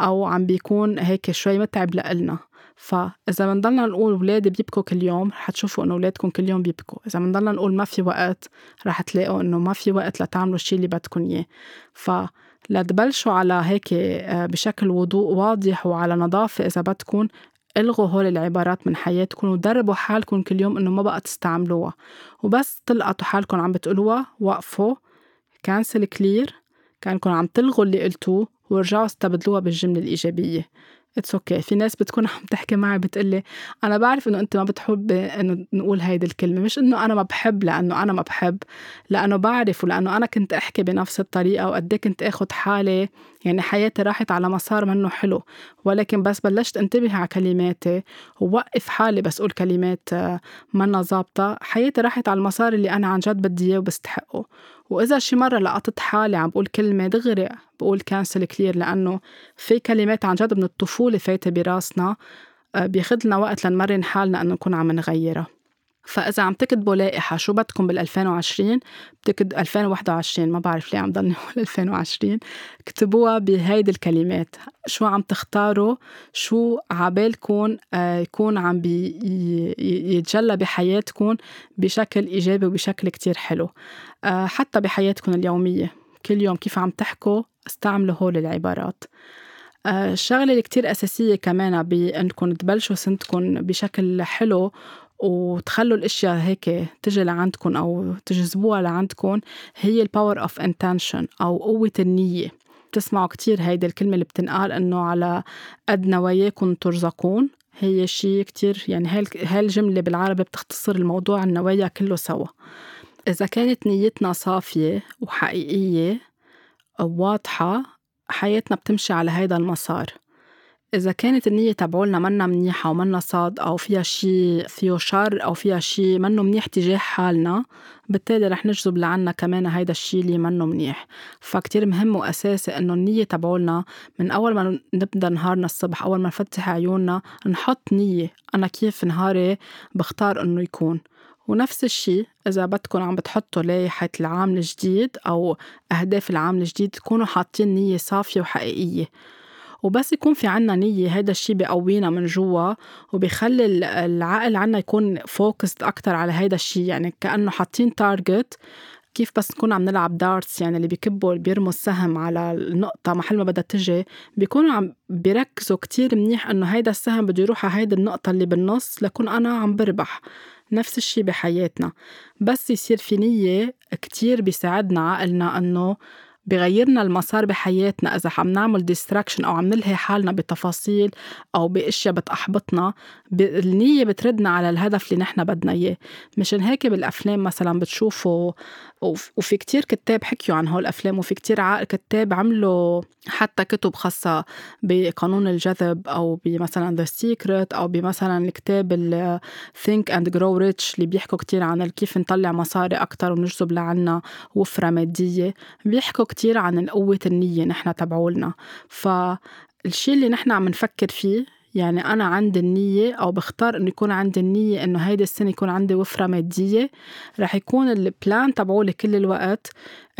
أو عم بيكون هيك شوي متعب لإلنا. فإذا بنضلنا نقول ولادي بيبكوا كل يوم رح تشوفوا إنه ولادكم كل يوم بيبكوا، إذا بنضلنا نقول ما في وقت رح تلاقوا إنه ما في وقت لتعملوا الشي اللي بدكن إياه، فلتبلشوا على هيك آه، بشكل وضوء واضح وعلى نظافة إذا بدكن. إلغوا هول العبارات من حياتكم ودربوا حالكم كل يوم إنه ما بقى تستعملوها، وبس تلقطوا حالكم عم بتقولوها وقفوا. cancel clear كأنكم عم تلغوا اللي قلتوه ورجعوا استبدلوها بالجملة الإيجابية. it's okay okay. في ناس بتكون عم تحكي معي بتقلي أنا بعرف إنه أنت ما بتحب إنه نقول هيدي الكلمة مش إنه أنا ما بحب لأنه أنا ما بحب لأنه بعرف ولأنه أنا كنت أحكي بنفس الطريقة وقد إيه كنت اخذ حالي يعني حياتي راحت على مسار منه حلو. ولكن بس بلشت انتبه على كلماتي ووقف حالي بس أقول كلمات آه، منا ظابطة. حياتي راحت على المسار اللي أنا عن جد بدي إياه وبستحقه. وإذا شي مرة لقطت حالي عم بقول كلمة دغري بقول cancel clear لأنه في كلمات عن جد من الطفولة فايتة براسنا آه، بياخد لنا وقت لنمرن حالنا إنه نكون عم نغيرها. فإذا عم تكتبوا لائحة شو بدكم بال 2020 بتكتب 2021 ما بعرف ليه عم ضلني أقول 2020 اكتبوها بهيدي الكلمات. شو عم تختاروا؟ شو عبالكم آه، يكون عم يتجلى بحياتكم بشكل إيجابي وبشكل كتير حلو. آه، حتى بحياتكم اليومية. كل يوم كيف عم تحكوا استعملوا هول العبارات. آه، الشغلة اللي كتير أساسية كمان بأنكم تبلشوا سنتكم بشكل حلو وتخلوا الأشياء هيك تجي لعندكم أو تجذبوها لعندكم هي ال power of intention أو قوة النية. بتسمعوا كتير هيدي الكلمة اللي بتنقال إنه على قد نواياكم ترزقون. هي شيء كتير يعني هاي الجملة بالعربي بتختصر الموضوع النوايا كله سوا. إذا كانت نيتنا صافية وحقيقية وواضحة حياتنا بتمشي على هيدا المسار. إذا كانت النية تبعولنا منا منيحة ومنا صاد أو فيها شي فيه شر أو فيها شي منه منيح تجاه حالنا بالتالي رح نجذب لعنا كمان هيدا الشي اللي منه منيح. فكتير مهم وأساسي إنه النية تبعولنا من أول ما نبدأ نهارنا الصبح أول ما نفتح عيوننا نحط نية أنا كيف نهاري بختار إنه يكون. ونفس الشي إذا بدكم عم بتحطوا لايحة العام الجديد أو أهداف العام الجديد تكونوا حاطين نية صافية وحقيقية. وبس يكون في عنا نية هيدا الشي بقوينا من جوا وبيخلي العقل عنا يكون focused أكتر على هيدا الشي. يعني كأنه حاطين target كيف بس نكون عم نلعب darts يعني اللي بيكبوا اللي بيرموا السهم على النقطة محل ما بدها تجي بيكونوا عم بيركزوا كتير منيح إنه هيدا السهم بده يروح على هيدي النقطة اللي بالنص لكون أنا عم بربح. نفس الشي بحياتنا. بس يصير في نية كتير بيساعدنا عقلنا إنه بغيرنا المسار بحياتنا إذا عم نعمل distraction أو عم نلهي حالنا بتفاصيل أو بأشياء بتحبطنا النية بتردنا على الهدف اللي نحن بدنا إياه. مشان هيك بالأفلام مثلا بتشوفوا وفي كتير كتاب حكيوا عن هول الأفلام وفي كتير كتاب عملوا حتى كتب خاصة بقانون الجذب أو بمثلا The Secret أو بمثلا الكتاب Think and Grow Rich اللي بيحكوا كتير عن كيف نطلع مصاري أكتر ونجذب لعنا وفرة مادية. بيحكوا كتير عن قوة النية نحن تبعولنا. فالشي اللي نحن عم نفكر فيه يعني أنا عندي النية أو بختار إنه يكون عندي النية إنه هيدي السنة يكون عندي وفرة مادية رح يكون البلان تبعولي كل الوقت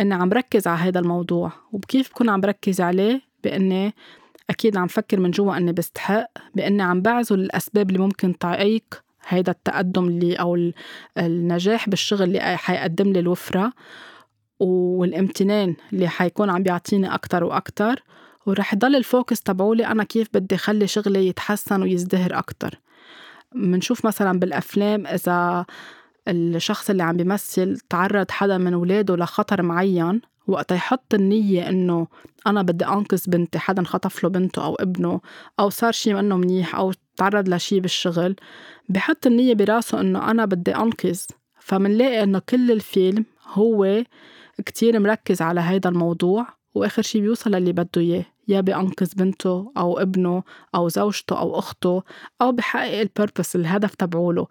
إني عم ركز على هيدا الموضوع. وكيف بكون عم بركز عليه؟ بإني أكيد عم فكر من جوا إني بستحق بإني عم بعزل الأسباب اللي ممكن تعيق هيدا التقدم اللي أو النجاح بالشغل اللي حيقدم لي الوفرة والامتنان اللي حيكون عم بيعطيني أكتر وأكتر. ورح يضل الفوكس تبعولي أنا كيف بدي خلي شغلي يتحسن ويزدهر أكتر. منشوف مثلا بالأفلام إذا الشخص اللي عم بيمثل تعرض حدا من ولاده لخطر معين وقت يحط النية إنه أنا بدي أنقذ بنتي حدا خطف له بنته أو ابنه أو صار شي منه منيح أو تعرض لشي بالشغل بحط النية براسه إنه أنا بدي أنقذ. فمنلاقي إنه كل الفيلم هو كتير مركز على هيدا الموضوع. وآخر شي بيوصل للي بده إياه يا بأنقذ بنته أو ابنه أو زوجته أو أخته أو بحقق البيربس الهدف تبعوله.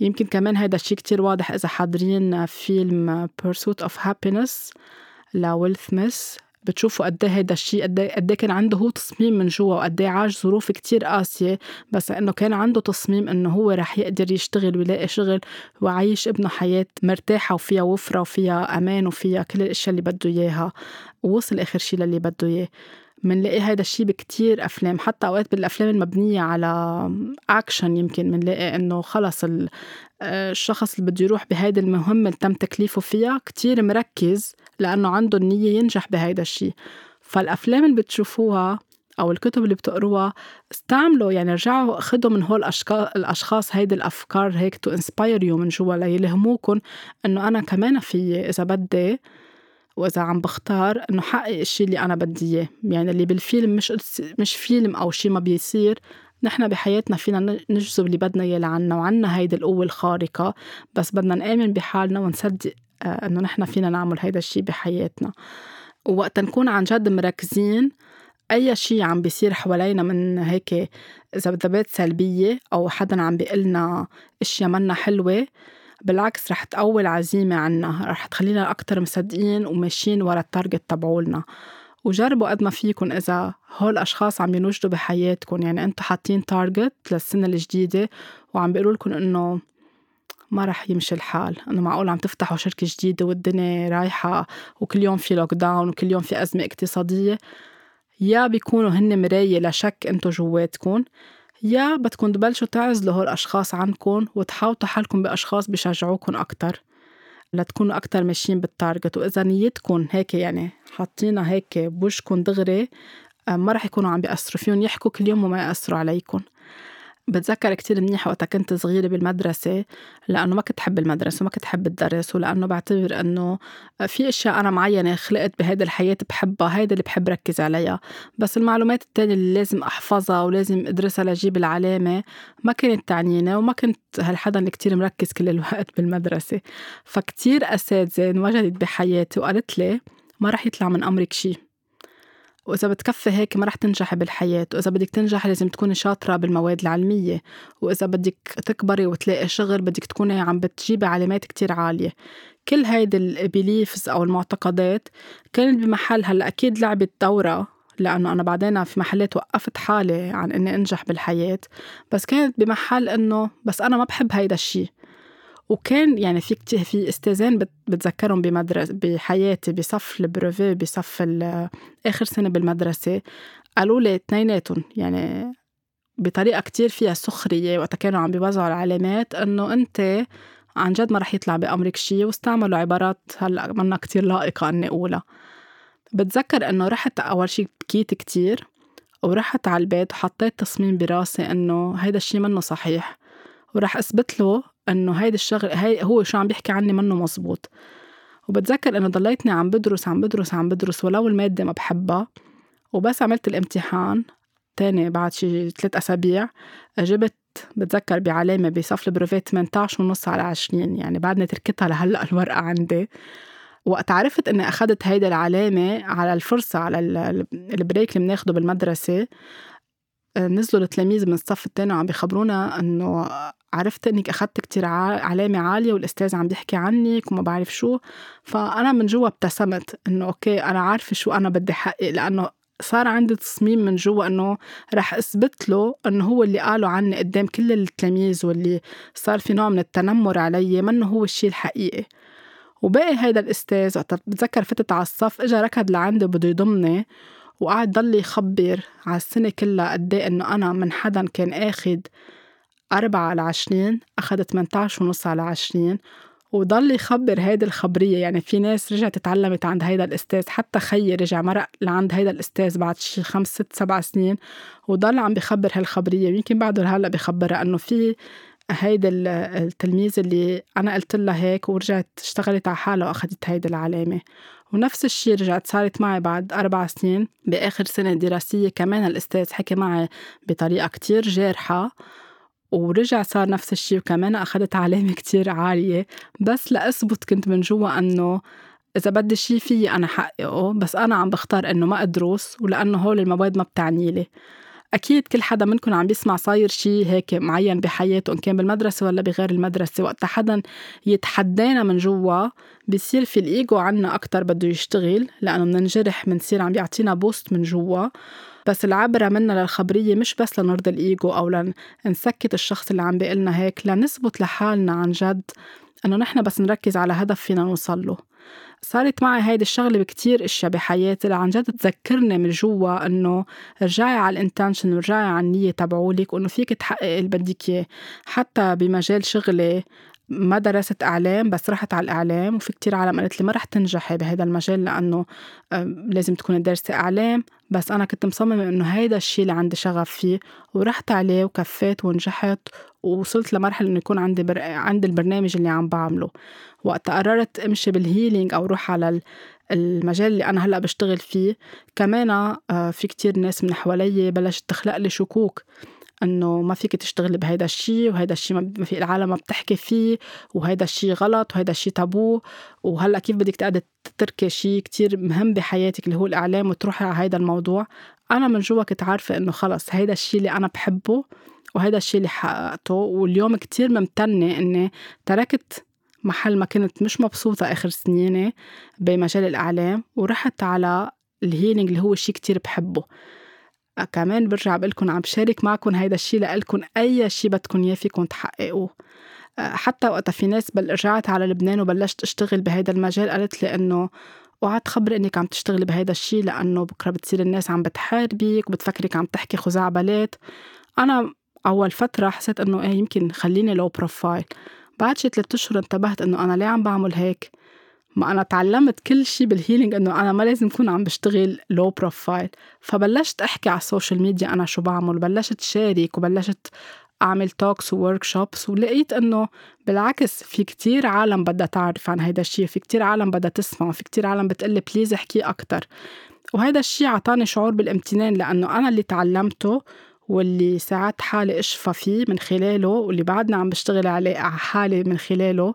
يمكن كمان هيدا الشي كتير واضح إذا حاضرين فيلم Pursuit of Happiness لويل سميث. بتشوفوا قد إيه هيدا الشيء قد إيه قد كان عنده هو تصميم من جوا وقد إيه عاش ظروف كتير قاسية. بس إنه كان عنده تصميم إنه هو رح يقدر يشتغل ويلاقي شغل وعيش ابنه حياة مرتاحة وفيها وفرة وفيها أمان وفيها كل الأشياء اللي بده إياها. ووصل آخر شيء للي بده إياه. منلاقي هيدا الشيء بكتير أفلام حتى أوقات بالأفلام المبنية على أكشن يمكن منلاقي إنه خلص الشخص اللي بده يروح بهيدي المهمة اللي تم تكليفه فيها كتير مركز لأنه عنده النية ينجح بهيدا الشيء فالأفلام اللي بتشوفوها أو الكتب اللي بتقروها استعملوا يعني رجعوا خدوا من هول الأشخاص هيدي الأفكار هيك to inspire you من جوا ليلهموكم إنه أنا كمان في إذا بدي وإذا عم بختار إنه حقق الشيء اللي أنا بدي إياه. يعني اللي بالفيلم مش مش فيلم أو شيء ما بيصير نحن بحياتنا فينا نجذب اللي بدنا إياه لعنا وعنا هيدي القوة الخارقة. بس بدنا نآمن بحالنا ونصدق آه، إنه نحن فينا نعمل هيدا الشيء بحياتنا. ووقت نكون عن جد مركزين أي شيء عم بيصير حوالينا من هيك ذبذبات سلبية أو حدا عم بيقلنا أشياء منا حلوة بالعكس رح تقوي العزيمة عنا رح تخلينا أكتر مصدقين وماشيين ورا ال target تبعولنا. وجربوا قد ما فيكم إذا هول الأشخاص عم ينوجدوا بحياتكم يعني أنتوا حاطين target للسنة الجديدة وعم بيقولوا لكم إنه ما رح يمشي الحال. إنه معقول عم تفتحوا شركة جديدة والدنيا رايحة وكل يوم في lockdown وكل يوم في أزمة اقتصادية. يا بيكونوا هن مراية لشك أنتو جواتكم يا بدكم تبلشوا تعزلوا هول الأشخاص عنكم وتحاوطوا حالكم بأشخاص بيشجعوكم أكتر لتكونوا أكتر ماشيين بال target وإذا نيتكم هيك يعني حاطينها هيك بوجهكم دغري آه، ما رح يكونوا عم بيأثروا فيكم. يحكوا كل يوم وما يأثروا عليكم. بتذكر كتير منيح وقتها كنت صغيرة بالمدرسة لأنه ما كنت حب المدرسة وما كنت حب الدرس ولأنه بعتبر أنه في أشياء أنا معينة خلقت بهيدي الحياة بحبها هيدا اللي بحب ركز عليها. بس المعلومات التانية اللي لازم أحفظها ولازم أدرسها لأجيب العلامة ما كانت تعنينا وما كنت هالحدا اللي كتير مركز كل الوقت بالمدرسة. فكتير أساتذة انوجدت بحياتي وقالت لي ما رح يطلع من أمرك شي. وإذا بتكفي هيك ما رح تنجحي بالحياة وإذا بدك تنجحي لازم تكوني شاطرة بالمواد العلمية وإذا بدك تكبري وتلاقي شغل بدك تكوني عم بتجيبي علامات كتير عالية. كل هيدي البيليفز أو المعتقدات كانت بمحل هلأ أكيد لعبت دورة لأنه أنا بعدين في محلات وقفت حالي عن إني أنجح بالحياة. بس كانت بمحل إنه بس أنا ما بحب هيدا الشي. وكان يعني في كتير في استاذين بتذكرهم بمدرسة بحياتي بصف البروفي بصف آخر سنة بالمدرسة قالوا لي اثنيناتهم يعني بطريقة كتير فيها سخرية وقتها كانوا عم بيوزعوا العلامات إنه أنت عن جد ما رح يطلع بأمرك شي واستعملوا عبارات هلأ منا كتير لائقة إني أقولها. بتذكر إنه رحت أول شي بكيت كتير ورحت على البيت وحطيت تصميم براسي إنه هيدا الشي منه صحيح وراح أثبت له إنه هيدي الشغلة هي هو شو عم بيحكي عني منه مزبوط. وبتذكر إنه ضليتني عم بدرس عم بدرس عم بدرس ولو المادة ما بحبها. وبس عملت الامتحان تاني بعد شي ثلاث أسابيع. جبت بتذكر بعلامة بصف ال brevet 18 ونص على 20 يعني بعدني تركتها لهلأ الورقة عندي. وقت عرفت إني أخذت هيدي العلامة على الفرصة على ال break اللي بناخده بالمدرسة نزلوا التلاميذ من الصف التاني وعم بيخبرونا إنه عرفت إنك اخذت كتير علامة عالية والأستاذ عم بيحكي عنك وما بعرف شو. فأنا من جوا ابتسمت إنه أوكي أنا عارفة شو أنا بدي حقق لأنه صار عندي تصميم من جوا إنه رح أثبت له إنه هو اللي قاله عني قدام كل التلاميذ واللي صار في نوع من التنمر علي منه هو الشيء الحقيقي. وباقي هيدا الأستاذ وقت بتذكر فتت على الصف اجى ركض لعندي وبده يضمني وقعد ضل يخبر على السنة كلها قد إيه إنه أنا من حدا كان آخد أربعة على عشرين أخد 18 ونص على عشرين وضل يخبر هيدي الخبرية. يعني في ناس رجعت تعلمت عند هيدا الأستاذ حتى خيي رجع مرق لعند هيدا الأستاذ بعد شي خمس ست سبع سنين وضل عم بخبر هالخبرية. ويمكن بعده هلأ بخبرها إنه في هيدا التلميذ اللي أنا قلت لها هيك ورجعت اشتغلت على حالها وأخدت هيدي العلامة. ونفس الشيء رجعت صارت معي بعد أربع سنين. بآخر سنة دراسية كمان الأستاذ حكي معي بطريقة كتير جارحة. ورجع صار نفس الشيء وكمان أخذت علامة كتير عالية. بس لأثبت كنت من جوا أنه إذا بدي شي فيي أنا حققه بس أنا عم بختار إنه ما أدرس ولأنه هول المواد ما بتعني لي. أكيد كل حدا منكم عم بيسمع صاير شي هيك معين بحياته إن كان بالمدرسة ولا بغير المدرسة. وقت حدا يتحدانا من جوا بصير في الإيجو عنا أكتر بده يشتغل لأنه مننجرح منصير عم بيعطينا boost من جوا. بس العبرة منا للخبرية مش بس لنرضي الإيجو أو لنسكت الشخص اللي عم بيقلنا هيك لنثبت لحالنا عن جد إنه نحن بس نركز على هدف فينا نوصل له. صارت معي هيدي الشغلة بكتير إشياء بحياتي لعن جد تذكرني من جوا إنه رجعي على ال intention ورجعي على النية تبعولك وإنه فيك تحققي اللي بدك إياه. حتى بمجال شغلي ما درست إعلام بس رحت على الإعلام وفي كتير عالم قالت لي ما رح تنجحي بهذا المجال لأنه لازم تكوني دارسة إعلام. بس أنا كنت مصممة إنه هيدا الشيء اللي عندي شغف فيه ورحت عليه وكفيت ونجحت ووصلت لمرحلة إنه يكون عندي بر... عندي البرنامج اللي عم بعمله. وقت قررت أمشي بال healing أو روح على المجال اللي أنا هلأ بشتغل فيه كمان آه، في كتير ناس من حوالي بلشت تخلق لي شكوك. إنه ما فيك تشتغلي بهيدا الشيء وهيدا الشيء ما في العالم ما بتحكي فيه وهيدا الشيء غلط وهيدا الشيء تابو. وهلأ كيف بدك تقعدي تتركي شيء كتير مهم بحياتك اللي هو الإعلام وتروحي على هيدا الموضوع؟ أنا من جوا كنت عارفه إنه خلص هيدا الشيء اللي أنا بحبه وهيدا الشيء اللي حققته. واليوم كتير ممتنة إني تركت محل ما كنت مش مبسوطة آخر سنيني بمجال الإعلام ورحت على ال healing اللي هو شيء كتير بحبه. كمان برجع بقلكن عم بشارك معكم هيدا الشيء لإلكن أي شيء بدكن إياه فيكن تحققوه. حتى وقتها في ناس بل رجعت على لبنان وبلشت أشتغل بهيدا المجال قالت لي إنه اوعى تخبري إنك عم تشتغلي بهيدا الشيء لأنه بكرة بتصير الناس عم بتحاربك وبتفكرك عم تحكي خزعبلات. أنا أول فترة حسيت إنه إيه يمكن خليني low profile بعد شي ثلاث أشهر انتبهت إنه أنا ليه عم بعمل هيك؟ ما أنا تعلمت كل شي بال healing إنه أنا ما لازم أكون عم بشتغل low profile فبلشت أحكي على ال social media أنا شو بعمل بلشت شارك وبلشت أعمل talks workshops ولقيت إنه بالعكس في كتير عالم بدها تعرف عن هيدا الشيء في كتير عالم بدها تسمع في كتير عالم بتقلي please أحكي أكتر. وهيدا الشيء عطاني شعور بالامتنان لأنه أنا اللي تعلمته واللي ساعدت حالي أشفى فيه من خلاله واللي بعدنا عم بشتغل عليه على حالي من خلاله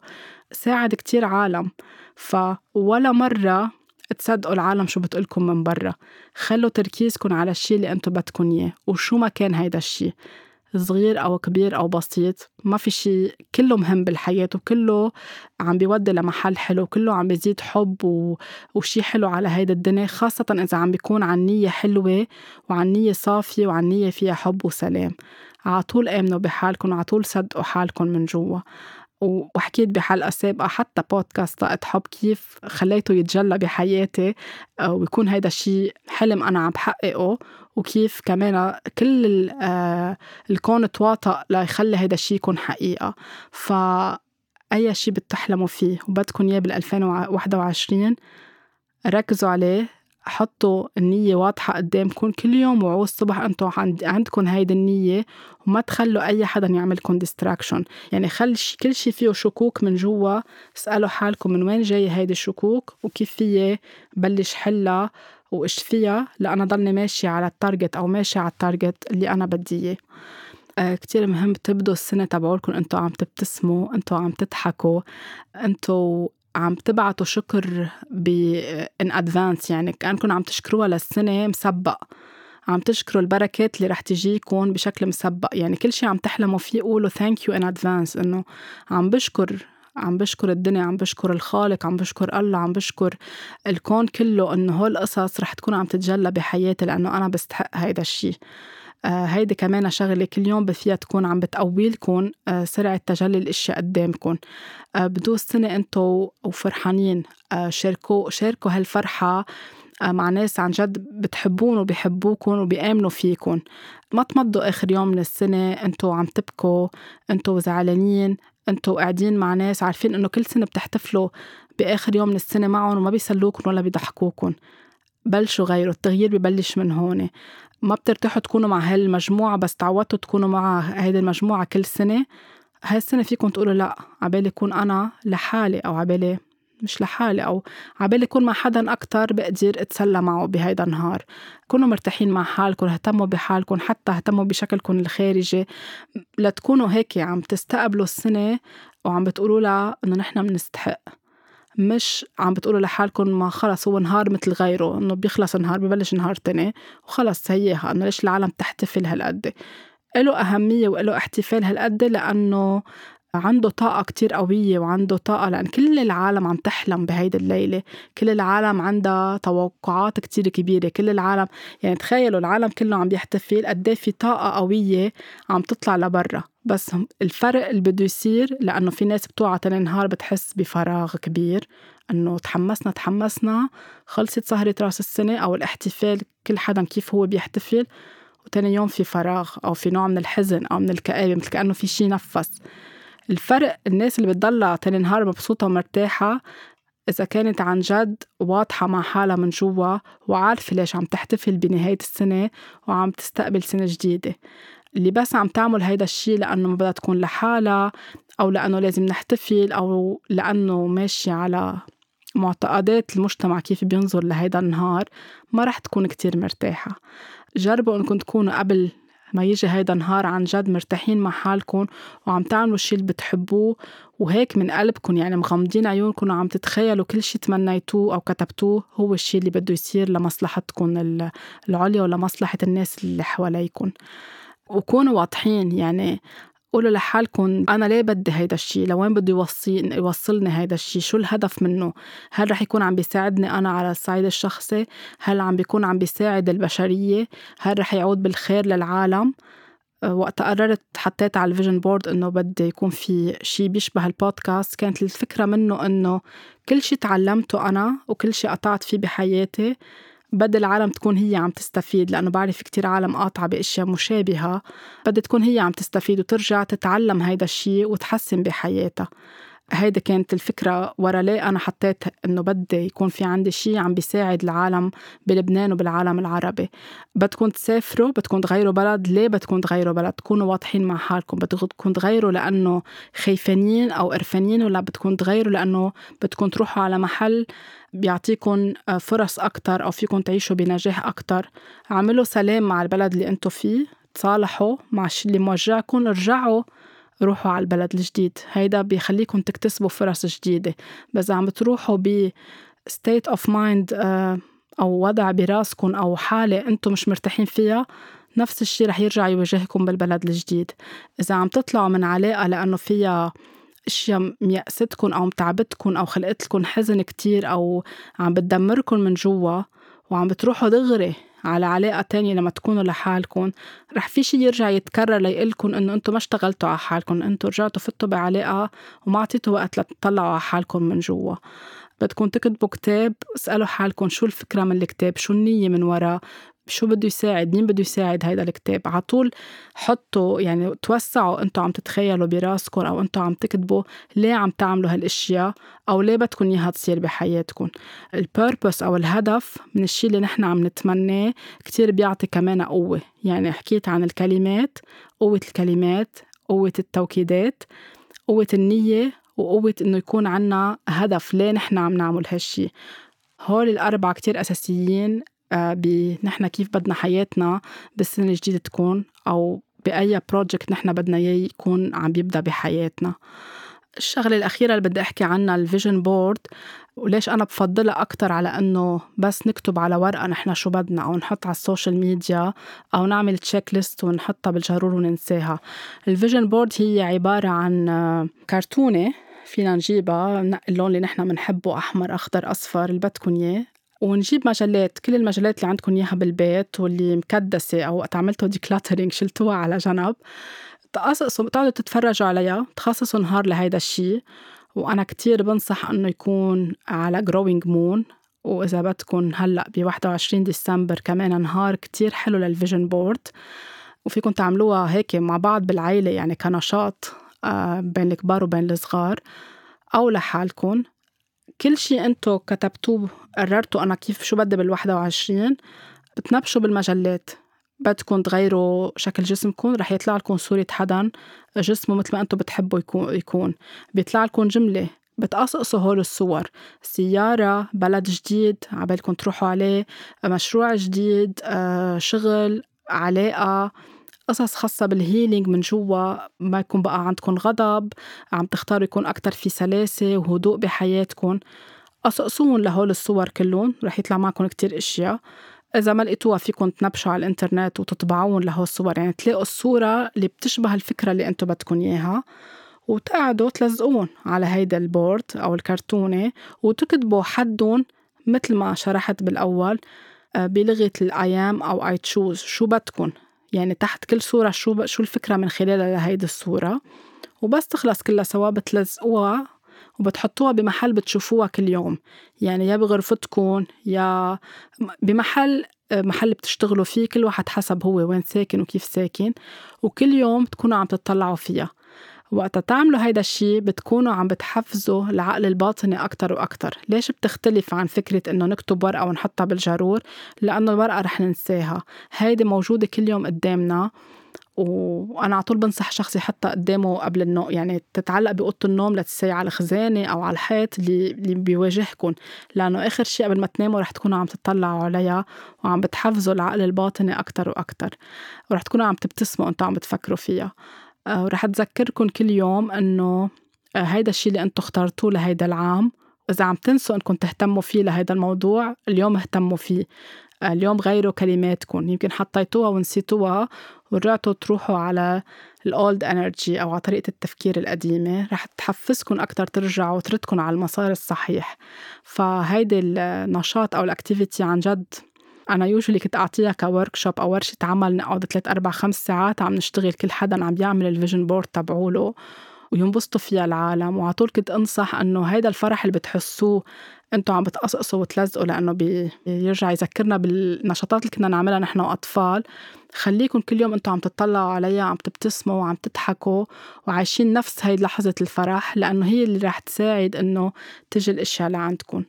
ساعد كتير عالم. فولا مرة تصدقوا العالم شو بتقولكم من برا. خلوا تركيزكم على الشي اللي انتو بدكم اياه. وشو ما كان هيدا الشي. صغير أو كبير أو بسيط. ما في شي كله مهم بالحياة وكله عم بيودي لمحل حلو كله عم بيزيد حب و... وشي حلو على هيدا الدنيا. خاصة إذا عم بيكون عن نية حلوة وعن نية صافية وعن نية فيها حب وسلام. عطول آمنوا بحالكم وعطول صدقوا حالكم من جوا. وحكيت بحلقة سابقة حتى بودكاست طاقة حب كيف خليته يتجلى بحياتي آه، ويكون هيدا الشيء حلم أنا عم بحققه وكيف كمان كل آه، الكون تواطأ ليخلي هيدا الشيء يكون حقيقة. ف أي شيء بتحلموا فيه وبدكم إياه بال 2021 ركزوا عليه حطوا النية واضحة قدامكم كل يوم وعوا الصبح أنتم عند عندكم هيدي النية وما تخلوا أي حدا يعملكم distraction يعني خل كل شيء فيه شكوك من جوا اسألوا حالكم من وين جاية هيدي الشكوك وكيف فيي بلش حلها وإيش فيها لأنا ضلني ماشية على ال target أو ماشية على ال target اللي أنا بدي إياه. آه كتير مهم تبدوا السنة تبعولكم أنتوا عم تبتسموا أنتوا عم تضحكوا أنتوا عم تبعتوا شكر ب in advance يعني كانكم عم تشكروها للسنة مسبق. عم تشكروا البركات اللي رح تجيكم بشكل مسبق. يعني كل شيء عم تحلموا فيه قولوا thank you in advance إنه عم بشكر عم بشكر الدنيا عم بشكر الخالق عم بشكر الله عم بشكر الكون كله إنه هول القصص رح تكون عم تتجلى بحياتي لأنه أنا بستحق هيدا الشيء هيدي كمان شغلة كل يوم فيها تكون عم بتقويلكم آه سرعة تجلي الأشياء قدامكم. آه بدوا السنة أنتو وفرحانين. آه شاركوا شاركوا هالفرحة آه مع ناس عن جد بتحبون وبيحبوكم وبيآمنوا فيكم ما تمضوا آخر يوم من السنة أنتو عم تبكوا أنتو زعلانين أنتو قاعدين مع ناس عارفين إنه كل سنة بتحتفلوا بآخر يوم من السنة معهم وما بيسلوكم ولا بيضحكوكم بلشوا غيروا التغيير ببلش من هون. ما بترتاحوا تكونوا مع هالمجموعة بس تعودتوا تكونوا مع هيدي المجموعة كل سنة. هاي السنة فيكم تقولوا لا عبالي أكون أنا لحالي أو عبالي مش لحالي أو عبالي أكون مع حدا أكتر بقدر أتسلى معه بهيدا النهار. كونوا مرتاحين مع حالكم اهتموا بحالكم حتى اهتموا بشكلكم الخارجي. لتكونوا هيك عم تستقبلوا السنة وعم بتقولوا لها إنه نحن بنستحق مش عم بتقولوا لحالكم ما خلص هو نهار مثل غيره إنه بيخلص نهار ببلش نهار تاني وخلص هيها انه ليش العالم تحتفل هالقد. له أهمية وله احتفال هالقد لأنه عنده طاقة كتير قوية وعنده طاقة لأن كل العالم عم تحلم بهيدي الليلة. كل العالم عندها توقعات كتير كبيرة. كل العالم يعني تخيلوا العالم كله عم بيحتفل قد إيه في طاقة قوية عم تطلع لبرا. بس الفرق اللي بده يصير لأنه في ناس بتوعى تاني نهار بتحس بفراغ كبير. إنه تحمسنا تحمسنا خلصت سهرة راس السنة أو الاحتفال كل حدا كيف هو بيحتفل وتاني يوم في فراغ أو في نوع من الحزن أو من الكآبة مثل كأنه في شي نفس. الفرق الناس اللي بتضلها تاني نهار مبسوطة ومرتاحة إذا كانت عن جد واضحة مع حالها من جوا وعارفة ليش عم تحتفل بنهاية السنة وعم تستقبل سنة جديدة. اللي بس عم تعمل هيدا الشي لأنه ما بدها تكون لحالها أو لأنه لازم نحتفل أو لأنه ماشية على معتقدات المجتمع كيف بينظر لهيدا النهار ما رح تكون كتير مرتاحة. جربوا إنكم تكونوا قبل ما يجي هيدا النهار عن جد مرتاحين مع حالكم وعم تعملوا الشي اللي بتحبوه وهيك من قلبكم يعني مغمضين عيونكم وعم تتخيلوا كل شي تمنيتوه أو كتبتوه هو الشي اللي بده يصير لمصلحتكم العليا ولمصلحة الناس اللي حواليكم وكونوا واضحين يعني قولوا لحالكم أنا ليه بدي هيدا الشيء لوين بده يوصي يوصلني هيدا الشيء شو الهدف منه؟ هل رح يكون عم بيساعدني أنا على الصعيد الشخصي؟ هل عم بيكون عم بيساعد البشرية؟ هل رح يعود بالخير للعالم؟ وقت قررت حطيت على ال vision board إنه بدي يكون في شيء بيشبه البودكاست كانت الفكرة منه إنه كل شيء تعلمته أنا وكل شيء قطعت فيه بحياتي بدي العالم تكون هي عم تستفيد لأنه بعرف كتير عالم قاطعة بأشياء مشابهة. بدي تكون هي عم تستفيد وترجع تتعلم هيدا الشيء وتحسن بحياتها. هيدي كانت الفكرة ورا ليه أنا حطيت إنه بدي يكون في عندي شيء عم بيساعد العالم بلبنان وبالعالم العربي. بدكم تسافروا بدكم تغيروا بلد ليه بدكم تغيروا بلد؟ تكونوا واضحين مع حالكم. بدكم تغيروا لأنه خايفانين أو قرفانين ولا بدكم تغيروا لأنه بدكم تروحوا على محل بيعطيكم فرص أكتر أو فيكم تعيشوا بنجاح أكتر. عملوا سلام مع البلد اللي أنتوا فيه تصالحوا مع الشيء اللي موجعكم رجعوا روحوا على البلد الجديد. هيدا بيخليكم تكتسبوا فرص جديدة. بس عم بتروحوا ب state of mind آه، أو وضع براسكم أو حالة أنتم مش مرتاحين فيها نفس الشيء رح يرجع يواجهكم بالبلد الجديد. إذا عم تطلعوا من علاقة لأنه فيها أشياء ميأستكم أو متعبتكم أو خلقت لكم حزن كتير أو عم بتدمركم من جوا وعم بتروحوا دغري. على علاقة تانية لما تكونوا لحالكم. رح في شي يرجع يتكرر ليقلكم إنه أنتم ما اشتغلتوا على حالكم أنتم رجعتوا فتوا بعلاقة وما عطيتوا وقت لتطلعوا على حالكم من جوا. بدكم تكتبوا كتاب اسألوا حالكم شو الفكرة من الكتاب شو النية من وراء شو بده يساعد مين بده يساعد هيدا الكتاب؟ على طول حطوا يعني توسعوا أنتوا عم تتخيلوا براسكم أو أنتوا عم تكتبوا ليه عم تعملوا هالأشياء أو ليه بدكم إياها تصير بحياتكم. البيربس أو الهدف من الشيء اللي نحن عم نتمناه كتير بيعطي كمان قوة. يعني حكيت عن الكلمات قوة الكلمات قوة التوكيدات قوة النية وقوة إنه يكون عنا هدف ليه نحن عم نعمل هالشي. هول الأربعة كتير أساسيين آه، بنحن كيف بدنا حياتنا بالسنة الجديدة تكون أو بأي project نحن بدنا إياه يكون عم بيبدأ بحياتنا. الشغلة الأخيرة اللي بدي أحكي عنها ال vision board وليش أنا بفضلها أكتر على إنه بس نكتب على ورقة نحن شو بدنا أو نحط على ال social media أو نعمل check list ونحطها بالجرور وننساها. ال vision board هي عبارة عن آه، كرتونة فينا نجيبها ننقي اللون اللي نحن بنحبه أحمر أخضر أصفر اللي بدكم إياه. ونجيب مجلات كل المجلات اللي عندكم إياها بالبيت واللي مكدسة أو وقت عملتوا decluttering شلتوها على جنب. تقصصوا تقعدوا تتفرجوا عليها تخصصوا نهار لهيدا الشيء وأنا كتير بنصح إنه يكون على growing moon وإذا بدكم هلأ ب 21 ديسمبر كمان نهار كتير حلو لل vision board. وفيكم تعملوها هيك مع بعض بالعيلة يعني كنشاط آه، بين الكبار وبين الصغار أو لحالكم كل شيء إنتو كتبتوه قررتوا أنا كيف شو بدي بال 21 بتنبشوا بالمجلات. بدكم تغيروا شكل جسمكم رح يطلع لكم صورة حدا جسمه مثل ما أنتم بتحبوا يكون. بيطلع لكم جملة بتقصقصوا هول الصور. سيارة بلد جديد عبالكم تروحوا عليه مشروع جديد آه، شغل علاقة قصص خاصة بالهيلينج من جوا. ما يكون بقى عندكم غضب عم تختاروا يكون أكتر في سلاسة وهدوء بحياتكم. قصقصون لهول الصور كلهم رح يطلع معكم كتير أشياء. إذا ما لقيتوها فيكم تنبشوا على الإنترنت وتطبعون لهول الصور. يعني تلاقوا الصورة اللي بتشبه الفكرة اللي أنتم بدكم إياها وتقعدوا تلزقون على هيدا البورد أو الكرتونة وتكتبوا حدهم مثل ما شرحت بالأول آه، بلغة الأيام أو I choose شو بدكم يعني تحت كل صورة شو شو الفكرة من خلالها لهيدي الصورة. وبس تخلص كلها سوا بتلزقوها وبتحطوها بمحل بتشوفوها كل يوم. يعني يا بغرفتكم يا بمحل محل بتشتغلوا فيه كل واحد حسب هو وين ساكن وكيف ساكن وكل يوم تكونوا عم تطلعوا فيها. وقت تعملوا هيدا الشيء بتكونوا عم بتحفزوا العقل الباطني أكتر وأكتر. ليش بتختلف عن فكرة إنه نكتب ورقة ونحطها بالجرور لأنه الورقة رح ننساها. هيدي موجودة كل يوم قدامنا. وأنا على طول بنصح شخص يحطها قدامه قبل النوم يعني تتعلق بأوضة النوم لتسي على الخزانة أو على الحيط اللي اللي بيواجهكم لأنه آخر شيء قبل ما تناموا رح تكونوا عم تطلعوا عليها وعم بتحفزوا العقل الباطني أكتر وأكتر. ورح تكونوا عم تبتسموا أنتوا عم بتفكروا فيها. آه، ورح تذكركم كل يوم إنه آه، هيدا الشيء اللي أنتم اخترتوه لهيدا العام. إذا عم تنسوا إنكم تهتموا فيه لهيدا الموضوع اليوم اهتموا فيه. اليوم غيروا كلماتكم. يمكن حطيتوها ونسيتوها ورجعتوا تروحوا على الأولد إنرجي أو على طريقة التفكير القديمة. رح تحفزكم أكتر ترجعوا وتردكم على المسار الصحيح. فهيدي النشاط أو ال activity عن جد أنا usually كنت أعطيها ك workshop أو ورشة عمل نقعد ثلاث أربع خمس ساعات عم نشتغل كل حدا عم بيعمل ال vision board تبعوله. وينبسطوا فيها العالم. وعلى طول كنت أنصح إنه هيدا الفرح اللي بتحسوه أنتم عم بتقصقصوا وتلزقوا لأنه بيرجع يذكرنا بالنشاطات اللي كنا نعملها نحن وأطفال خليكم كل يوم أنتم عم تطلعوا عليها عم تبتسموا وعم تضحكوا وعايشين نفس هاي لحظة الفرح لأنه هي اللي رح تساعد إنه تجي الأشياء لعندكم.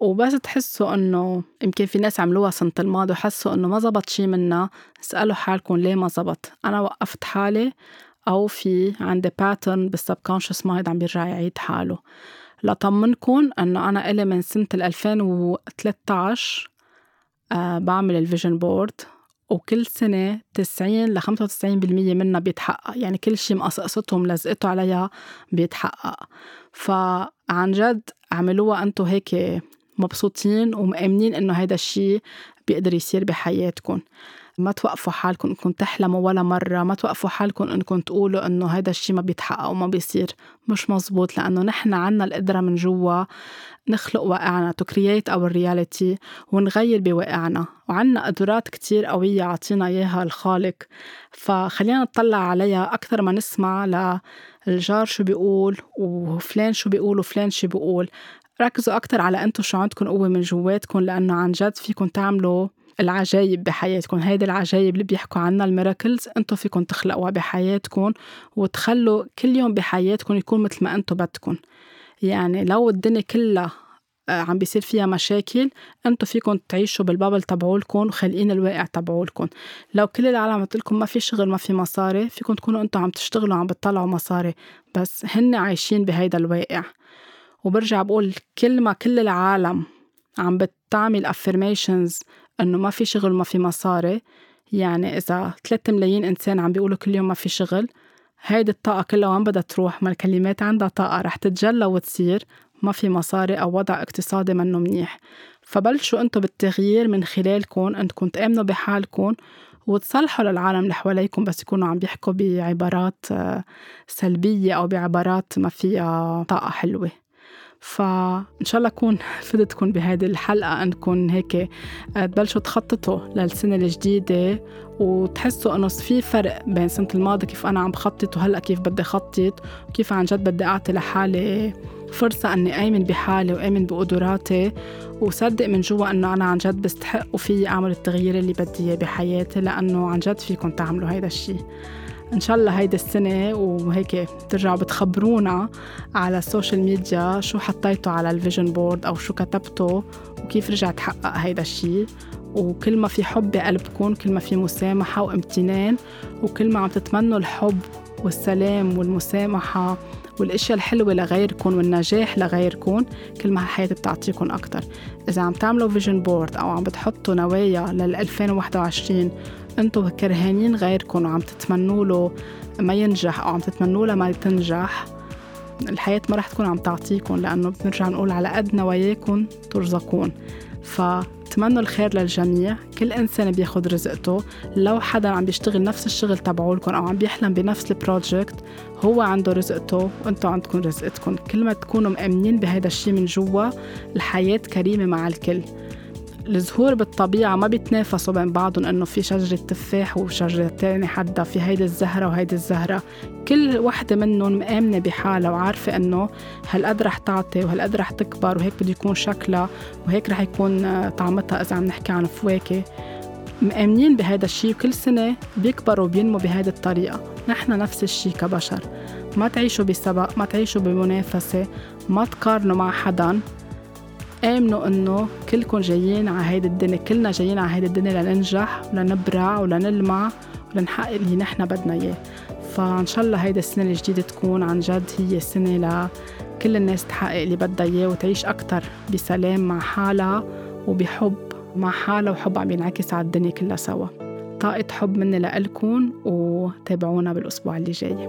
وبس تحسوا إنه يمكن في ناس عملوها سنة الماضي وحسوا إنه ما زبط شي منا. اسألوا حالكم ليه ما زبط. أنا وقفت حالي. أو في عندي pattern بال subconscious mind عم بيرجع يعيد حاله. لأطمنكم إنه أنا إلي من سنة 2013 آه بعمل ال vision board وكل سنة 90 ل 95% منها بيتحقق. يعني كل شيء مقصقصته وملزقته عليها بيتحقق. فعن جد اعملوها أنتو هيك مبسوطين ومأمنين إنه هيدا الشيء بيقدر يصير بحياتكم. ما توقفوا حالكم إنكم تحلموا ولا مرة ما توقفوا حالكم إنكم تقولوا إنه هذا الشيء ما بيتحقق وما بيصير. مش مزبوط لأنه نحن عنا القدرة من جوا نخلق واقعنا to create our reality ونغير بواقعنا. وعنا قدرات كتير قوية عطينا إياها الخالق. فخلينا نطلع عليها أكثر ما نسمع للجار شو بيقول وفلان شو بيقول وفلان شو بيقول. ركزوا أكتر على أنتو شو عندكم قوة من جواتكم لأنه عن جد فيكم تعملوا العجايب بحياتكم. هيدي العجايب اللي بيحكوا عنها الميراكلز أنتم فيكم تخلقوها بحياتكم وتخلوا كل يوم بحياتكم يكون مثل ما أنتم بدكم يعني لو الدنيا كلها آه، عم بيصير فيها مشاكل أنتم فيكم تعيشوا بالبابل تبعولكم وخالقين الواقع تبعولكم لو كل العالم قلت لكم ما في شغل ما في مصاري فيكم تكونوا أنتم عم تشتغلوا عم بتطلعوا مصاري. بس هن عايشين بهيدا الواقع. وبرجع بقول كل ما كل العالم عم بتعمل affirmations إنه ما في شغل وما في مصاري. يعني إذا 3 ملايين إنسان عم بيقولوا كل يوم ما في شغل هيدي الطاقة كلها وين بدها تروح؟ ما الكلمات عندها طاقة رح تتجلى وتصير ما في مصاري أو وضع اقتصادي منه منيح. فبلشوا انتو بالتغيير من خلالكم انكم تآمنوا بحالكم وتصلحوا للعالم اللي حواليكم بس يكونوا عم بيحكوا بعبارات آه، سلبية أو بعبارات ما فيها طاقة حلوة. فإن شاء الله أكون فدتكم بهذه الحلقة أنكم هيك آه، تبلشوا تخططوا للسنة الجديدة وتحسوا إنه في فرق بين السنة الماضية كيف أنا عم بخطط وهلأ كيف بدي اخطط وكيف عن جد بدي أعطي لحالي فرصة إني آمن بحالي وآمن بقدراتي. وصدق من جوا إنه أنا عن جد بستحق وفي اعمل التغيير اللي بدي إياه بحياتي لأنه عن جد فيكم تعملوا هيدا الشيء إن شاء الله هيدي السنة وهيك بترجعوا بتخبرونا على ال social media شو حطيتوا على ال vision board أو شو كتبتوا وكيف رجع تحقق هيدا الشيء وكل ما في حب بقلبكم كل ما في مسامحة وامتنان وكل ما عم تتمنوا الحب والسلام والمسامحة والأشياء الحلوة لغيركم والنجاح لغيركم كل ما الحياة بتعطيكم أكتر. إذا عم تعملوا vision board أو عم بتحطوا نوايا لل 2021 أنتم كرهانين غيركم وعم تتمنوا له ما ينجح أو عم تتمنوا له ما تنجح. الحياة ما رح تكون عم تعطيكم لأنه بنرجع نقول على قد نواياكم ترزقون. فتمنوا الخير للجميع. كل إنسان بياخد رزقته. لو حدا عم بيشتغل نفس الشغل تبعولكم أو عم بيحلم بنفس البروجكت هو عنده رزقته. وانتو عندكم رزقتكم. كل ما تكونوا مأمنين بهذا الشيء من جوا الحياة كريمة مع الكل. الزهور بالطبيعة ما بيتنافسوا بين بعضهم إنه في شجرة تفاح وشجرة تاني حدا في هيدي الزهرة وهيدي الزهرة. كل وحدة منهم مآمنة بحالها وعارفة إنه هالقد رح تعطي وهالقد رح تكبر وهيك بده يكون شكلها وهيك رح يكون طعمتها إذا عم نحكي عن فواكه. مآمنين بهذا الشيء وكل سنة بيكبروا وبينموا بهذه الطريقة. نحن نفس الشيء كبشر. ما تعيشوا بسبق ما تعيشوا بمنافسة ما تقارنوا مع حدا. آمنوا إنه كلكم جايين على هيدي الدنيا كلنا جايين على هيدي الدنيا لننجح ولنبرع ولنلمع ولنحقق اللي نحن بدنا إياه. فإن شاء الله هيدي السنة الجديدة تكون عن جد هي سنة لكل الناس تحقق اللي بدها إياه وتعيش أكتر بسلام مع حالها وبحب مع حالها وحب عم ينعكس على الدنيا كلها سوا. طاقة حب مني لإلكن وتابعونا بالأسبوع اللي جاي.